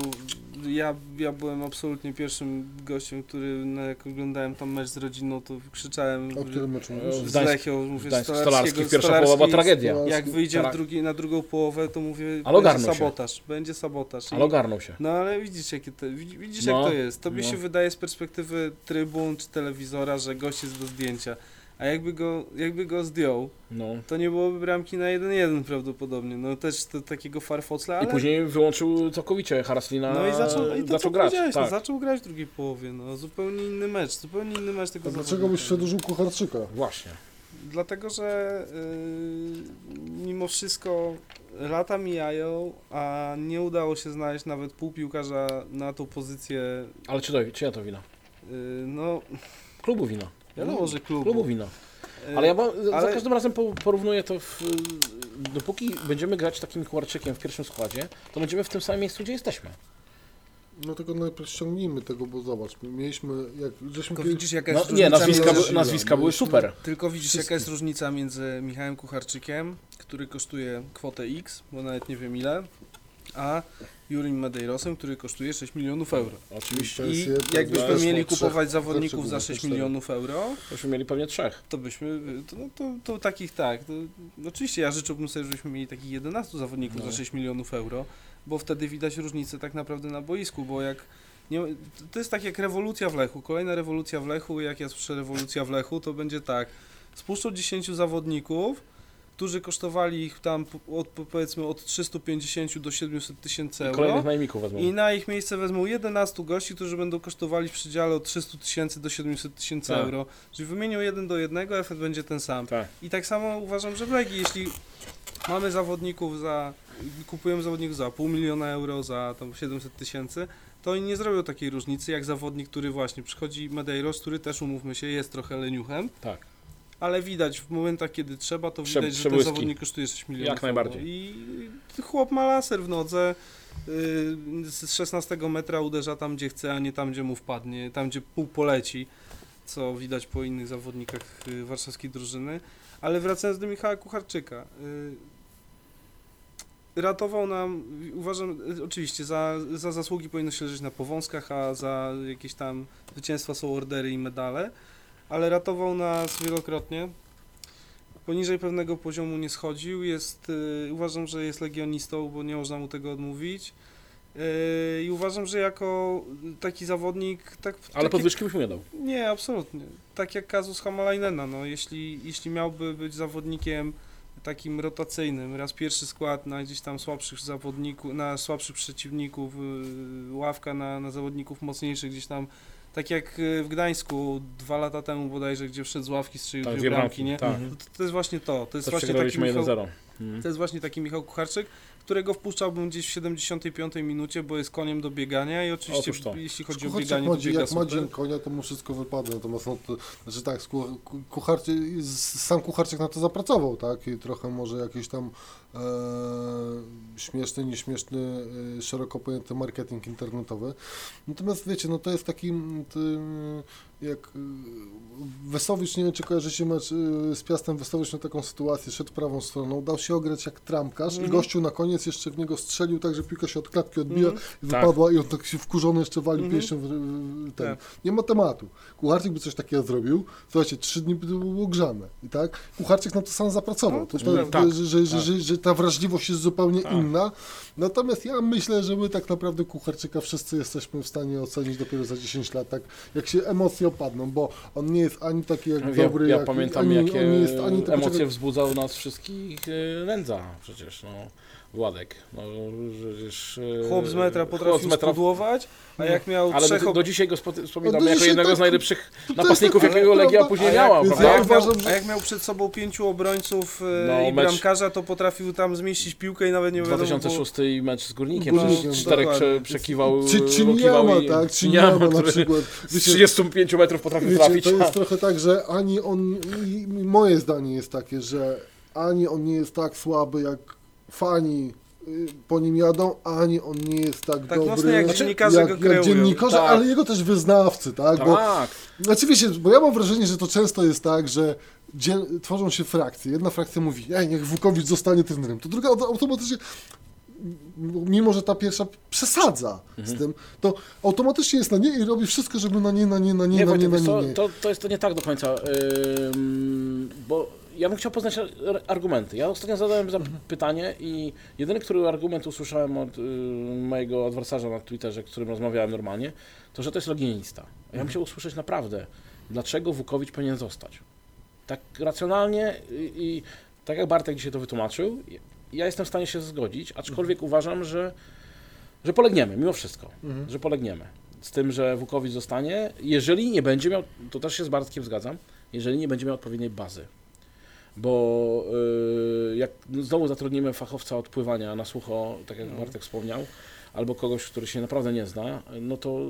ja, ja byłem absolutnie pierwszym gościem, który no, jak oglądałem tam mecz z rodziną, to krzyczałem O którym meczu z Lechią, mówię Gdańsk Stolarskiego, Stolarski, pierwsza Stolarski, połowa tragedia. Stolarski. Jak wyjdzie Tak. drugi, na drugą połowę, to mówię, Ale będzie ogarnął się. sabotaż, będzie sabotaż. I- Ale ogarnął się. No ale widzisz, jakie to, widzi- widzisz No, jak to jest. Tobie no. się wydaje z perspektywy trybun czy telewizora, że gość jest do zdjęcia. A jakby go, jakby go zdjął, No. to nie byłoby bramki na 1-1 prawdopodobnie. No też to, takiego farfocla, ale... I później wyłączył całkowicie Haraslina. No i zaczął, i to zaczął grać. powiedziałeś, Tak. no, zaczął grać w drugiej połowie, no zupełnie inny mecz, zupełnie inny mecz tego dlaczego byś przedłużył Kucharczyka? Właśnie. Dlatego, że yy, mimo wszystko lata mijają, a nie udało się znaleźć nawet pół piłkarza na tą pozycję, Ale czy to, czyja to wina? yy, no Klubu wina. Wiadomo, że klubu. Klubu wina. Yy, Ale ja ba- za ale- każdym razem po- porównuję to w, dopóki będziemy grać takim Kucharczykiem w pierwszym składzie, to będziemy w tym samym miejscu, gdzie jesteśmy. No tylko najpierw ściągnijmy tego, bo zobacz, my mieliśmy, jak żeśmy Tylko widzisz jaka No, jest nie, różnica nazwiska, między... by, nazwiska były super. Tylko widzisz Wszystkie. jaka jest różnica między Michałem Kucharczykiem, który kosztuje kwotę X, bo nawet nie wiem ile, a Jurim Madeirosem, który kosztuje 6 milionów euro. Oczywiście. I jakbyśmy mieli kupować zawodników za było, 6 cztery. milionów euro, Byśmy mieli pewnie trzech. to byśmy, to, no, to, to takich tak, to, oczywiście ja życzyłbym sobie, żebyśmy mieli takich 11 zawodników No. za 6 milionów euro, bo wtedy widać różnicę tak naprawdę na boisku, bo jak nie, to jest tak jak rewolucja w Lechu, kolejna rewolucja w Lechu, jak ja słyszę rewolucja w Lechu, to będzie tak, spuszczą 10 zawodników, którzy kosztowali ich tam od, po- powiedzmy od 350 do 700 tysięcy I euro. kolejnych najemników wezmą. I na ich miejsce wezmą 11 gości, którzy będą kosztowali w przedziale od 300 tysięcy do 700 tysięcy Tak. euro. Czyli wymienią jeden do jednego, efekt będzie ten sam. Tak. I tak samo uważam, że w Legii, jeśli mamy zawodników za, kupujemy zawodników za pół miliona euro, za tam 700 tysięcy, to oni nie zrobią takiej różnicy jak zawodnik, który właśnie przychodzi Medeiros, który też umówmy się, jest trochę leniuchem, Tak. Ale widać w momentach, kiedy trzeba, to widać, że ten zawodnik kosztuje 6 milionów. Jak najbardziej. I chłop ma laser w nodze, yy, z 16 metra uderza tam, gdzie chce, a nie tam, gdzie mu wpadnie, tam, gdzie pół poleci, co widać po innych zawodnikach yy, warszawskiej drużyny. Ale wracając do Michała Kucharczyka. Yy, ratował nam, uważam, oczywiście za, za zasługi powinno się leżeć na powązkach, a za jakieś tam zwycięstwa są ordery i medale, ale ratował nas wielokrotnie. Poniżej pewnego poziomu nie schodził, jest, yy, uważam, że jest legionistą, bo nie można mu tego odmówić. Yy, I uważam, że jako taki zawodnik, tak, Ale tak podwyżki byś mu nie dał. nie, absolutnie. Tak jak Kazus Hamalainena, no jeśli, jeśli miałby być zawodnikiem takim rotacyjnym, raz pierwszy skład na gdzieś tam słabszych zawodników, na słabszych przeciwników, yy, ławka na, na zawodników mocniejszych gdzieś tam, tak jak yy, w Gdańsku dwa lata temu bodajże, gdzie wszedł z ławki, strzelił Tak, dwie bramki, nie? Tak. To, to jest właśnie to, to jest To właśnie taki Michał, 1-0. Mhm. to jest właśnie taki Michał Kucharczyk, którego wpuszczałbym gdzieś w 75 minucie, bo jest koniem do biegania i oczywiście jeśli chodzi o bieganie, ma, to jak ma dzień konia, to mu wszystko wypada. Natomiast no, to, znaczy tak, kucharczyk, sam Kucharczyk na to zapracował, tak? I trochę może jakiś tam e, śmieszny, nieśmieszny, e, szeroko pojęty marketing internetowy. Natomiast wiecie, no to jest taki mm, ty, jak e, Wesowicz, nie wiem czy kojarzycie mecz e, z Piastem, Wesowicz miał taką sytuację, szedł prawą stroną, dał się ograć jak trampkarz i Mhm. gościu na koniec jeszcze w niego strzelił tak, że piłka się od klatki odbija Mhm. i Tak. wypadła i on tak się wkurzony jeszcze walił Mhm. pięścią w, w ten. Tak. Nie ma tematu. Kucharczyk by coś takiego zrobił, słuchajcie, trzy dni by to było grzane. I tak? Kucharczyk na to sam zapracował. No, to, to to, prawda. że, że, że, że, że ta wrażliwość jest zupełnie Tak. inna. Natomiast ja myślę, że my tak naprawdę Kucharczyka wszyscy jesteśmy w stanie ocenić dopiero za 10 lat, tak jak się emocje opadną, bo on nie jest ani taki jak Ja, dobry, ja jak pamiętam, ani, jakie on nie jest ani emocje wzbudzał nas wszystkich e, nędza przecież, no. Władek, no przecież... e, Chłop z metra potrafił z metra- spudłować, a jak miał Ale trzech... do, do dzisiaj go spo- No wspominamy do jako jednego tak- z najlepszych napastników, tak, jakiego Legia później jak miała, prawda? jak miał, a jak miał przed sobą pięciu obrońców e, No, i mecz- bramkarza, to potrafił tam zmieścić piłkę i nawet nie wiadomo 2006 mecz z Górnikiem, Górnikiem, przecież czterech prze, przekiwał, Czy, czy rokiwał nie i- tak? Czy Niama, ma na który przykład. Z Wiecie, 35 metrów potrafił Wiecie, trafić. to jest trochę tak, że ani on, moje zdanie jest takie, że ani on nie jest tak słaby, jak fani y, po nim jadą, ani on nie jest tak, Tak dobry mocno jak Znaczy, dziennikarze jak, go jak dziennikarze, Tak. ale jego też wyznawcy, tak? Bo, Tak, oczywiście, bo ja mam wrażenie, że to często jest tak, że dzien- tworzą się frakcje. Jedna frakcja mówi, ej, niech Wukowicz zostanie trenerem, to druga auto- automatycznie mimo że ta pierwsza przesadza Mhm. z tym, to automatycznie jest na nie i robi wszystko, żeby na nie, na nie, na nie, Nie, na nie, na nie, nie. to, to jest to nie tak do końca, ym, bo ja bym chciał poznać ar- argumenty. Ja ostatnio zadałem za pytanie i jedyny, który argument usłyszałem od y, mojego adwersarza na Twitterze, z którym rozmawiałem normalnie, to że to jest legionista. A ja bym chciał usłyszeć naprawdę, dlaczego Wukowicz powinien zostać. Tak racjonalnie i, i tak jak Bartek dzisiaj to wytłumaczył, ja jestem w stanie się zgodzić, aczkolwiek uważam, że, że polegniemy, mimo wszystko, Mhm. że polegniemy. Z tym, że Wukowicz zostanie, jeżeli nie będzie miał, to też się z Bartkiem zgadzam, jeżeli nie będzie miał odpowiedniej bazy. Bo y, jak znowu zatrudnimy fachowca od pływania na sucho, tak jak Bartek wspomniał, albo kogoś, który się naprawdę nie zna, no to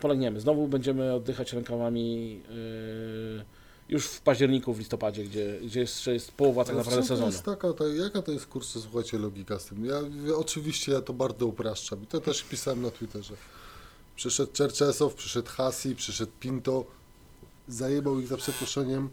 polegniemy. Znowu będziemy oddychać rękawami y, już w październiku, w listopadzie, gdzie, gdzie jeszcze jest połowa tak naprawdę sezonu. jest taka, to, jaka to jest, kurczę, słuchajcie, logika z tym? Ja ja- oczywiście ja to bardzo upraszczam i to też pisałem na Twitterze. Przyszedł Czerczesow, przyszedł Hasi, przyszedł Pinto, zajebał ich za przeproszeniem.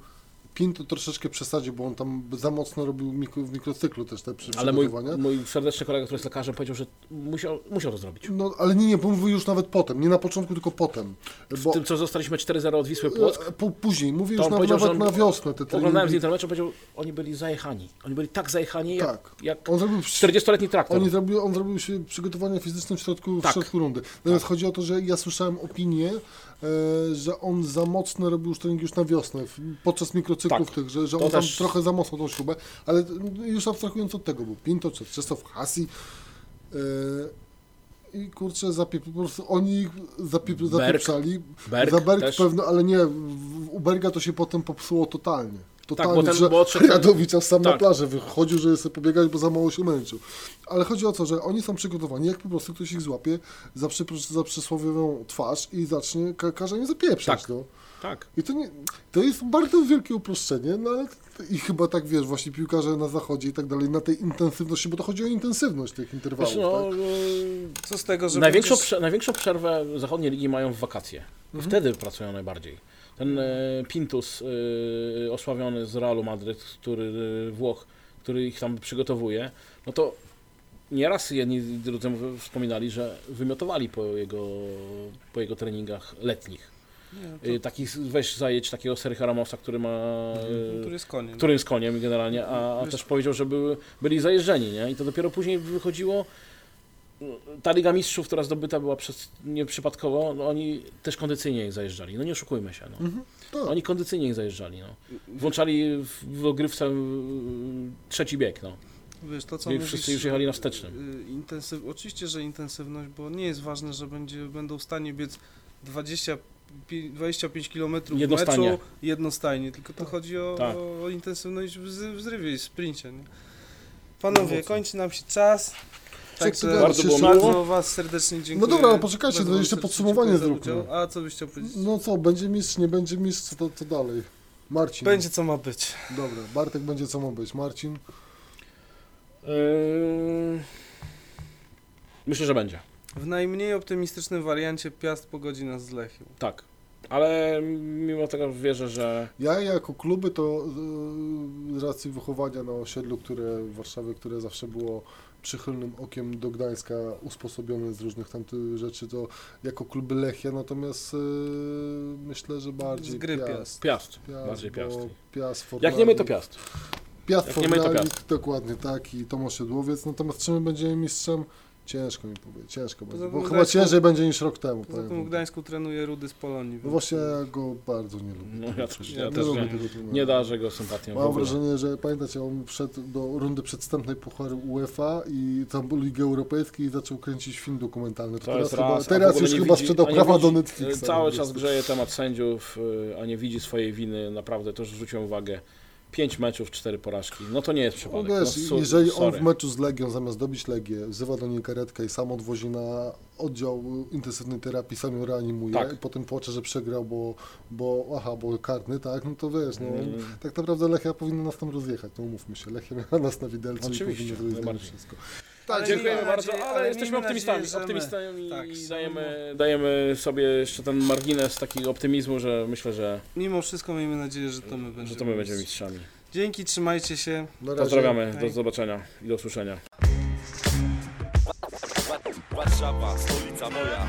Pinto troszeczkę przesadził, bo on tam za mocno robił mikro, w mikrocyklu też te przy- Ale mój, mój serdeczny kolega, który jest lekarzem, powiedział, że musiał, musiał to zrobić. No, ale nie, nie, bo mówił już nawet potem, nie na początku, tylko potem. W Bo tym, co zostaliśmy 4-0 od Wisły Płock, e, po, później, mówię To już nawet że on- na wiosnę te oglądałem z internetu, powiedział, oni byli zajechani. Oni byli tak zajechani, jak, Tak. jak On zrobił 40-letni traktor. Oni zrobił, on zrobił się przygotowania fizyczne w środku, Tak. w środku rundy. Natomiast chodzi o to, że ja słyszałem opinię, e, że on za mocno robił trening już na wiosnę, podczas mikrocyklów Tak. tych, że, że on tam też- trochę za mocno tą śrubę, ale już abstrahując od tego, był Pinto, czy Czesław Hasi, e, i kurczę, zapie, po prostu oni zapie, Berg. zapieprzali. Berg za Berg też. pewno, ale nie, u Berga to się potem popsuło totalnie. Totalnie, bo ten- że bo odszedł- Radowicz aż sam na Tak. plażę wychodził, żeby sobie pobiegać, bo za mało się męczył. Ale chodzi o to, że oni są przygotowani, jak po prostu ktoś ich złapie za, przypro- za przysłowiową twarz i zacznie ka każe nie zapieprzać. Tak. No. Tak. I to, nie, to jest bardzo wielkie uproszczenie, no ale i chyba tak wiesz, właśnie piłkarze na zachodzie i tak dalej, na tej intensywności, bo to chodzi o intensywność tych interwałów. Wiesz, no, tak? y, Co z tego, że największą, będziesz- prze, największą przerwę zachodnie ligi mają w wakacje. Mhm. Wtedy pracują najbardziej. Ten e, Pintus, e, osławiony z Realu Madryt, który e, Włoch, który ich tam przygotowuje, no to nieraz jedni drudzy wspominali, że wymiotowali po jego, po jego treningach letnich. Nie, Y, Taki, weź zajedź takiego Sergio Ramosa, który ma... to, y, który jest koniem. którym jest koniem generalnie, a, a Wiesz- też powiedział, że były, byli zajeżdżeni, nie? I to dopiero później wychodziło. Ta Liga Mistrzów, która zdobyta była przez, nieprzypadkowo, no oni też kondycyjnie ich zajeżdżali. No nie oszukujmy się. No. Mhm. Tak. Oni kondycyjnie ich zajeżdżali. No. Włączali w, w ogrywce y, trzeci bieg. No. Wiesz, to co I mówisz, wszyscy już jechali na wstecznym. y, Intensyw... Oczywiście, że intensywność, bo nie jest ważne, że będzie, będą w stanie biec 20, pi- 25 km w Jednostajnie. meczu jednostajnie, tylko tu chodzi o, Tak. o intensywność w, w zrywie i sprincie. Nie? Panowie, No kończy nam się czas. Także Bardzo było miło. Was serdecznie dziękuję. No dobra, ale poczekajcie, to jeszcze podsumowanie zróbmy. A co byś chciał powiedzieć? No co, będzie mistrz, nie będzie mistrz, to, co dalej? Marcin. Będzie co ma być. Dobra, Bartek będzie co ma być. Marcin. Yy... Myślę, że będzie. W najmniej optymistycznym wariancie Piast pogodzi nas z Lechią. Tak. Ale mimo tego wierzę, że Ja jako kluby to yy, z racji wychowania na osiedlu, które w Warszawie, które zawsze było przychylnym okiem do Gdańska, usposobione z różnych tamtych rzeczy, to jako kluby Lechia, natomiast yy, myślę, że bardziej Z gry Piast. Piast. Piast, Bardziej Piast. Piast Jak nie my, to Piast. Piast Jak nie my, to Piast. dokładnie tak i Tomasz Szydłowiec, natomiast czy my będziemy mistrzem? Ciężko mi powiedzieć, ciężko Poza będzie, bo chyba Gdańsku- ciężej będzie niż rok temu. Poza tym w. Gdańsku trenuje Rudy z Polonii. No więc- właśnie ja go bardzo nie lubię. No ja też- ja nie też lubię nie. tego trenera. Nie darzę go sympatią. Mam wrażenie, że pamiętacie, on wszedł do rundy przedstępnej Pucharu UEFA i tam był Ligi Europejskiej i zaczął kręcić film dokumentalny. To To teraz jest chyba, raz, teraz już nie chyba widzi- sprzedał nie prawa widzi- do Netflixa. Cały czas grzeje temat sędziów, y, a nie widzi swojej winy, naprawdę, to już zwróciłem uwagę. Pięć meczów, cztery porażki. No to nie jest No przypadek. wiesz, no, jeżeli on sorry. w meczu z Legią zamiast dobić Legię, wzywa do niej karetkę i sam odwozi na oddział intensywnej terapii, sam ją reanimuje Tak. i potem płacze, że przegrał, bo, bo aha, bo karny, tak, no to wiesz, no, Mm. tak naprawdę Lechia powinna nas tam rozjechać, no umówmy się, Lechia miała nas na widelcu Oczywiście, i powinna zrobić wszystko. Tak, Dziękujemy miejmy bardzo, nadzieję- ale, jesteśmy miejmy optymistami, nadzieję, że my- optymistami tak, i są- dajemy, dajemy sobie jeszcze ten margines takiego optymizmu, że myślę, że, Mimo wszystko miejmy nadzieję, że to my że będziemy. to my będziemy mistrzami. Dzięki, trzymajcie się. Na razie. Pozdrawiamy, do Hej. zobaczenia i do usłyszenia. Warszawa, stolica moja